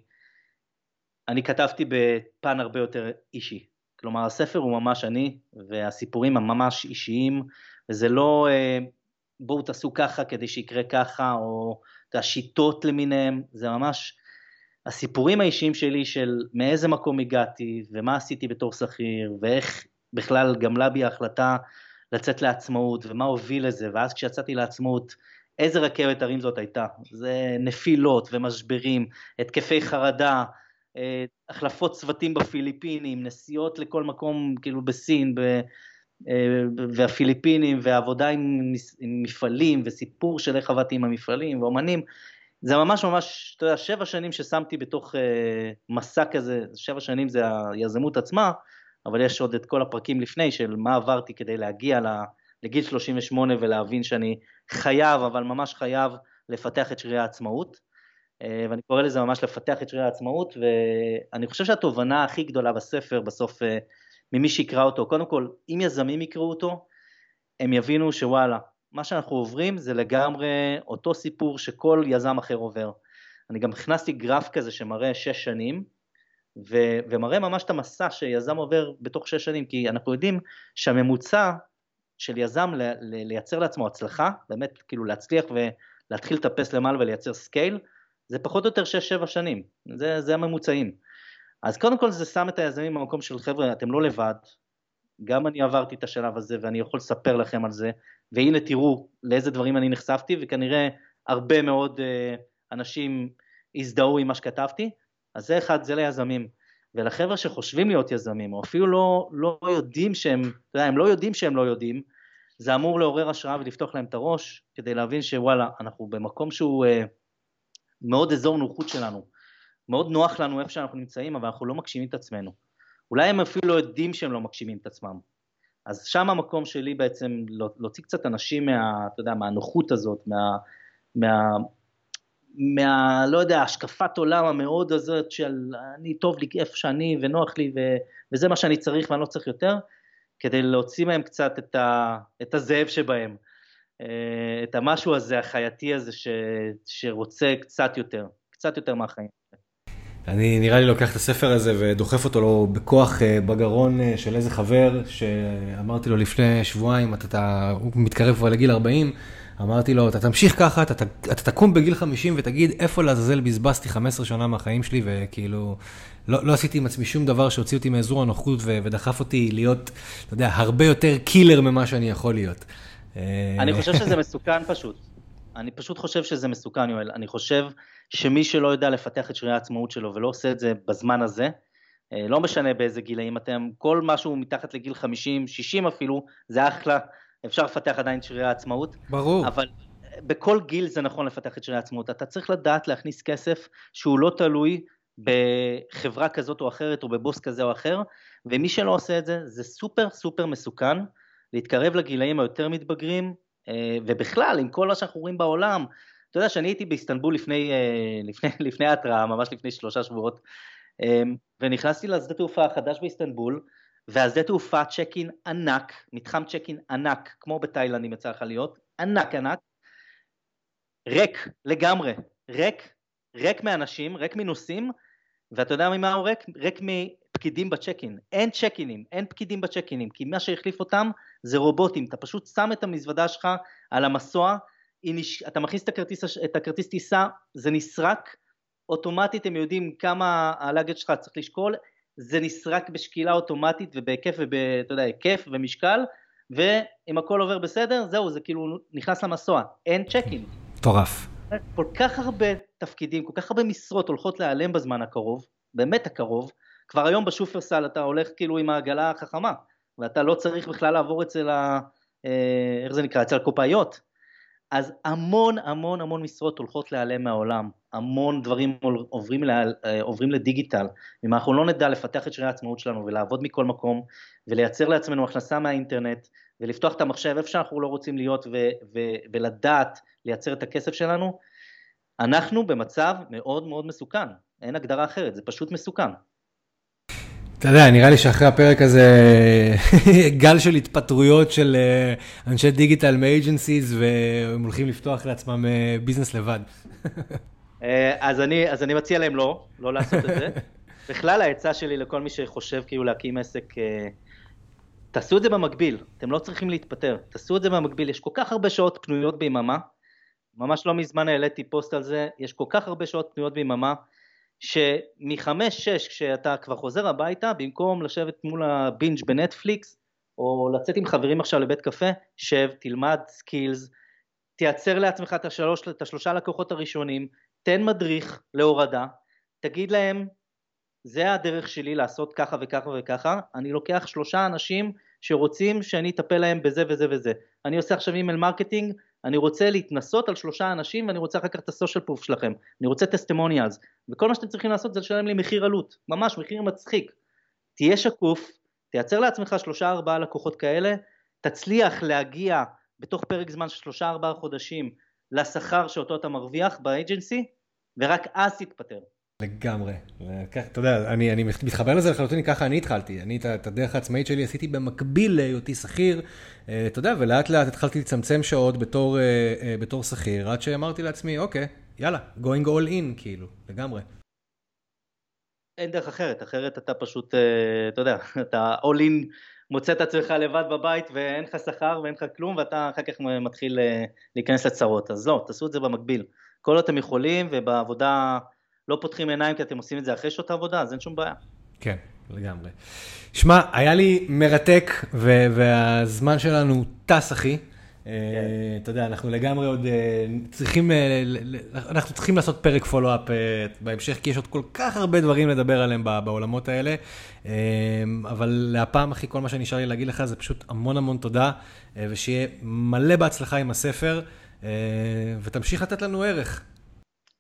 אני כתבתי בפן הרבה יותר אישי. כלומר, הספר הוא ממש אני, והסיפורים הם ממש אישיים, וזה לא אה, בואו תעשו ככה כדי שיקרה ככה, או את השיטות למיניהם, זה ממש הסיפורים האישיים שלי של מאיזה מקום הגעתי ומה עשיתי בתור שכיר ואיך בכלל גמלה בי ההחלטה לצאת לעצמאות ומה הוביל לזה ואז כשיצאתי לעצמאות איזה רכבת הרים זאת הייתה, זה נפילות ומשברים, התקפי חרדה, אה, החלפות צוותים בפיליפינים, נסיעות לכל מקום כאילו בסין ב, אה, והפיליפינים ועבודה עם, עם מפעלים וסיפור של איך עבדתי עם המפעלים ואומנים, זה ממש ממש, אתה יודע, שבע שנים ששמתי בתוך אה, מסע כזה, שבע שנים זה היזמות עצמה, אבל יש עוד את כל הפרקים לפני של מה עברתי כדי להגיע לגיל 38 ולהבין שאני חייב, אבל ממש חייב, לפתח את שרירי העצמאות. אה, ואני קורא לזה ממש לפתח את שרירי העצמאות, ואני חושב שהתובנה הכי גדולה בספר, בסוף, אה, ממי שיקרא אותו, קודם כל, אם יזמים יקראו אותו, הם יבינו שוואלה, מה שאנחנו עוברים זה לגמרי אותו סיפור שכל יזם אחר עובר. אני גם הכנסתי גרף כזה שמראה שש שנים, ו- ומראה ממש את המסע שיזם עובר בתוך שש שנים, כי אנחנו יודעים שהממוצע של יזם ל- ל- לייצר לעצמו הצלחה, באמת כאילו להצליח ולהתחיל לטפס למעלה ולייצר scale, זה פחות או יותר שש שבע שנים, זה, זה הממוצעים. אז קודם כל זה שם את היזמים במקום של חבר'ה, אתם לא לבד, גם אני עברתי את השלב הזה ואני יכול לספר לכם על זה, והנה תראו לאיזה דברים אני נחשפתי, וכנראה הרבה מאוד uh, אנשים הזדהו עם מה שכתבתי, אז זה אחד, זה ליזמים. ולחבר'ה שחושבים להיות יזמים, או אפילו לא, לא יודעים שהם, אתה יודע, הם לא יודעים שהם לא יודעים, זה אמור לעורר השראה ולפתוח להם את הראש, כדי להבין שוואלה, אנחנו במקום שהוא uh, מאוד אזור נוחות שלנו. מאוד נוח לנו איפה שאנחנו נמצאים, אבל אנחנו לא מגשימים את עצמנו. אולי הם אפילו לא יודעים שהם לא מגשימים את עצמם. אז שם המקום שלי בעצם להוציא קצת אנשים מה, אתה יודע, מהנוחות הזאת, מה, מה, מה, לא יודע, השקפת עולם המאוד הזאת של אני טוב לי איפה שאני ונוח לי ו, וזה מה שאני צריך ואני לא צריך יותר, כדי להוציא מהם קצת את, ה, את הזאב שבהם, אה, את המשהו הזה, החייתי הזה ש, שרוצה קצת יותר, קצת יותר מהחיים.
אני נראה לי לוקח את הספר הזה ודוחף אותו לו בכוח אה, בגרון אה, של איזה חבר שאמרתי לו לפני שבועיים, אתה, אתה, הוא מתקרב כבר לגיל 40, אמרתי לו, אתה תמשיך ככה, אתה, אתה תקום בגיל 50 ותגיד איפה לעזאזל בזבזתי 15 שנה מהחיים שלי וכאילו לא, לא עשיתי עם עצמי שום דבר שהוציא אותי מאזור הנוחות ודחף אותי להיות, אתה יודע, הרבה יותר קילר ממה שאני יכול להיות.
אני חושב שזה מסוכן פשוט. אני פשוט חושב שזה מסוכן, יואל. אני חושב שמי שלא יודע לפתח את שרירי העצמאות שלו ולא עושה את זה בזמן הזה, אה, לא משנה באיזה גילאים אתם, כל משהו מתחת לגיל 50, 60 אפילו, זה אחלה, אפשר לפתח עדיין את שרירי העצמאות.
ברור.
אבל אה, בכל גיל זה נכון לפתח את שרירי העצמאות. אתה צריך לדעת להכניס כסף שהוא לא תלוי בחברה כזאת או אחרת או בבוס כזה או אחר, ומי שלא עושה את זה, זה סופר סופר מסוכן להתקרב לגילאים היותר מתבגרים, ובכלל, עם כל מה שאנחנו רואים בעולם, אתה יודע שאני הייתי באיסטנבול לפני, אה, לפני, לפני ההתראה, ממש לפני שלושה שבועות, אה, ונכנסתי לשדה תעופה החדש באיסטנבול, והשדה תעופה צ'ק אין ענק, מתחם צ'ק אין ענק, כמו בתאילנד אם יצא לך להיות, ענק ענק, ריק לגמרי, ריק, ריק מאנשים, ריק מנוסעים, ואתה יודע ממה הוא ריק? ריק מפקידים ב-check-in, אין check-אינים, אין פקידים ב-check-אינים, כי מה שהחליף אותם זה רובוטים, אתה פשוט שם את המזוודה שלך על המסוע, נש... אתה מכניס את הכרטיס, את הכרטיס טיסה, זה נסרק, אוטומטית הם יודעים כמה ה-luggage שלך צריך לשקול, זה נסרק בשקילה אוטומטית ובהיקף, אתה יודע, היקף ומשקל, ואם הכל עובר בסדר, זהו, זה כאילו נכנס למסוע, אין צ'קין.
מטורף.
כל כך הרבה תפקידים, כל כך הרבה משרות הולכות להיעלם בזמן הקרוב, באמת הקרוב, כבר היום בשופרסל אתה הולך כאילו עם העגלה החכמה, ואתה לא צריך בכלל לעבור אצל ה... אה, איך זה נקרא? אצל הקופאיות. אז המון המון המון משרות הולכות להיעלם מהעולם, המון דברים עוברים, לה, אה, עוברים לדיגיטל. אם אנחנו לא נדע לפתח את שרירי העצמאות שלנו ולעבוד מכל מקום ולייצר לעצמנו הכנסה מהאינטרנט ולפתוח את המחשב איפה שאנחנו רק רוצים להיות ו, ו, ולדעת לייצר את הכסף שלנו, אנחנו במצב מאוד מאוד מסוכן, אין הגדרה אחרת, זה פשוט מסוכן.
אתה יודע, נראה לי שאחרי הפרק הזה, גל של התפטרויות של אה, אנשי דיגיטל מ-agencies, והם הולכים לפתוח לעצמם אה, business לבד.
אה, אז אני, אז אני מציע להם לא, לא לעשות את זה. בכלל העצה שלי לכל מי שחושב כאילו להקים עסק, תעשו את זה במקביל, אתם לא צריכים להתפטר, תעשו את זה במקביל, יש כל כך הרבה שעות פנויות ביממה, ממש לא מזמן העליתי פוסט על זה, יש כל כך הרבה שעות פנויות ביממה, שמחמש-שש כשאתה כבר חוזר הביתה, במקום לשבת מול ה-binge בנטפליקס, או לצאת עם חברים עכשיו לבית קפה, שב, תלמד skills, תייצר לעצמך את, השלוש, את השלושה לקוחות הראשונים, תן מדריך להורדה, תגיד להם, זה הדרך שלי לעשות ככה וככה וככה, אני לוקח שלושה אנשים שרוצים שאני אטפל להם בזה וזה וזה. אני עושה עכשיו email marketing, אני רוצה להתנסות על שלושה אנשים ואני רוצה אחר כך את ה-social proof שלכם, אני רוצה testimonials, וכל מה שאתם צריכים לעשות זה לשלם לי מחיר עלות, ממש מחיר מצחיק. תהיה שקוף, תייצר לעצמך שלושה ארבעה לקוחות כאלה, תצליח להגיע בתוך פרק זמן של שלושה ארבעה חודשים לשכר שאותו אתה מרוויח באג'נסי, ורק אז תתפטר.
לגמרי. אתה יודע, אני, אני מתחבר לזה לחלוטין, ככה אני התחלתי. אני את הדרך העצמאית שלי עשיתי במקביל להיותי שכיר, אה, אתה יודע, ולאט לאט התחלתי לצמצם שעות בתור, אה, אה, בתור שכיר, עד שאמרתי לעצמי, אוקיי, יאללה, going all in, כאילו, לגמרי.
אין דרך אחרת, אחרת אתה פשוט, אתה יודע, אתה all in, מוצא את עצמך לבד בבית ואין לך שכר ואין לך כלום, ואתה אחר כך מתחיל להיכנס לצרות. אז לא, תעשו את זה במקביל. כל עוד אתם יכולים, ובעבודה... לא פותחים עיניים כי אתם עושים את זה אחרי שעות העבודה, אז אין שום בעיה.
כן, לגמרי. שמע, היה לי מרתק, והזמן שלנו טס, אחי. כן. אתה יודע, אנחנו לגמרי עוד אה, צריכים, אה, אנחנו צריכים לעשות פרק פולו-אפ אה, בהמשך, כי יש עוד כל כך הרבה דברים לדבר עליהם בעולמות האלה. אבל לפעם, אחי, כל מה שנשאר לי להגיד לך זה פשוט המון המון תודה, ושיהיה מלא בהצלחה עם הספר, ותמשיך לתת לנו ערך.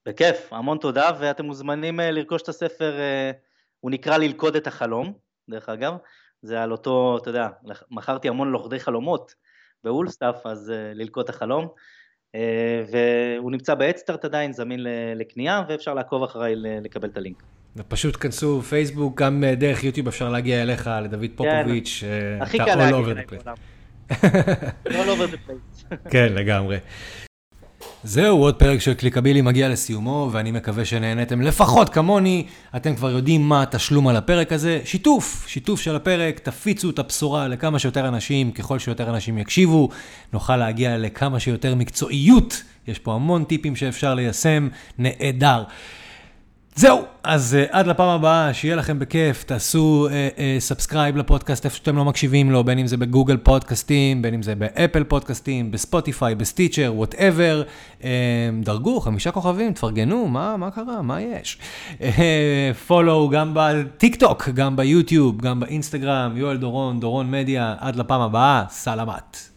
בכיף, המון תודה, ואתם מוזמנים אה, לרכוש את הספר, אה, הוא נקרא ללכוד את החלום, דרך אגב, זה על אותו, אתה יודע, מכרתי המון לוכדי חלומות באולסטאפ, אז אה, ללכוד את החלום, והוא נמצא באדסטארט עדיין, זמין לקנייה, ואפשר לעקוב אחריי לקבל את הלינק.
פשוט כנסו פייסבוק, גם דרך יוטיוב אפשר להגיע אליך, לדוד כן. פופוביץ',
הכי קל להגיע אליי בעולם. all over the place.
כן, לגמרי. זהו, עוד פרק של קליקבילי מגיע לסיומו, ואני מקווה שנהניתם לפחות כמוני. אתם כבר יודעים מה התשלום על הפרק הזה. שיתוף, שיתוף של הפרק, תפיצו את הבשורה לכמה שיותר אנשים, ככל שיותר אנשים יקשיבו, נוכל להגיע לכמה שיותר מקצועיות. יש פה המון טיפים שאפשר ליישם, נהדר. זהו, אז uh, עד לפעם הבאה, שיהיה לכם בכיף, תעשו subscribe uh, uh, לפודקאסט איפה שאתם רק מקשיבים לו, בין אם זה בגוגל פודקאסטים, בין אם זה באפל פודקאסטים, בספוטיפיי, בסטיצ'ר, whatever. Uh, דרגו, חמישה כוכבים, תפרגנו, מה, מה קרה, מה יש? follow uh, גם בטיק טוק, גם ביוטיוב, גם באינסטגרם, יואל דורון, דורון מדיה, עד לפעם הבאה, סלאמת.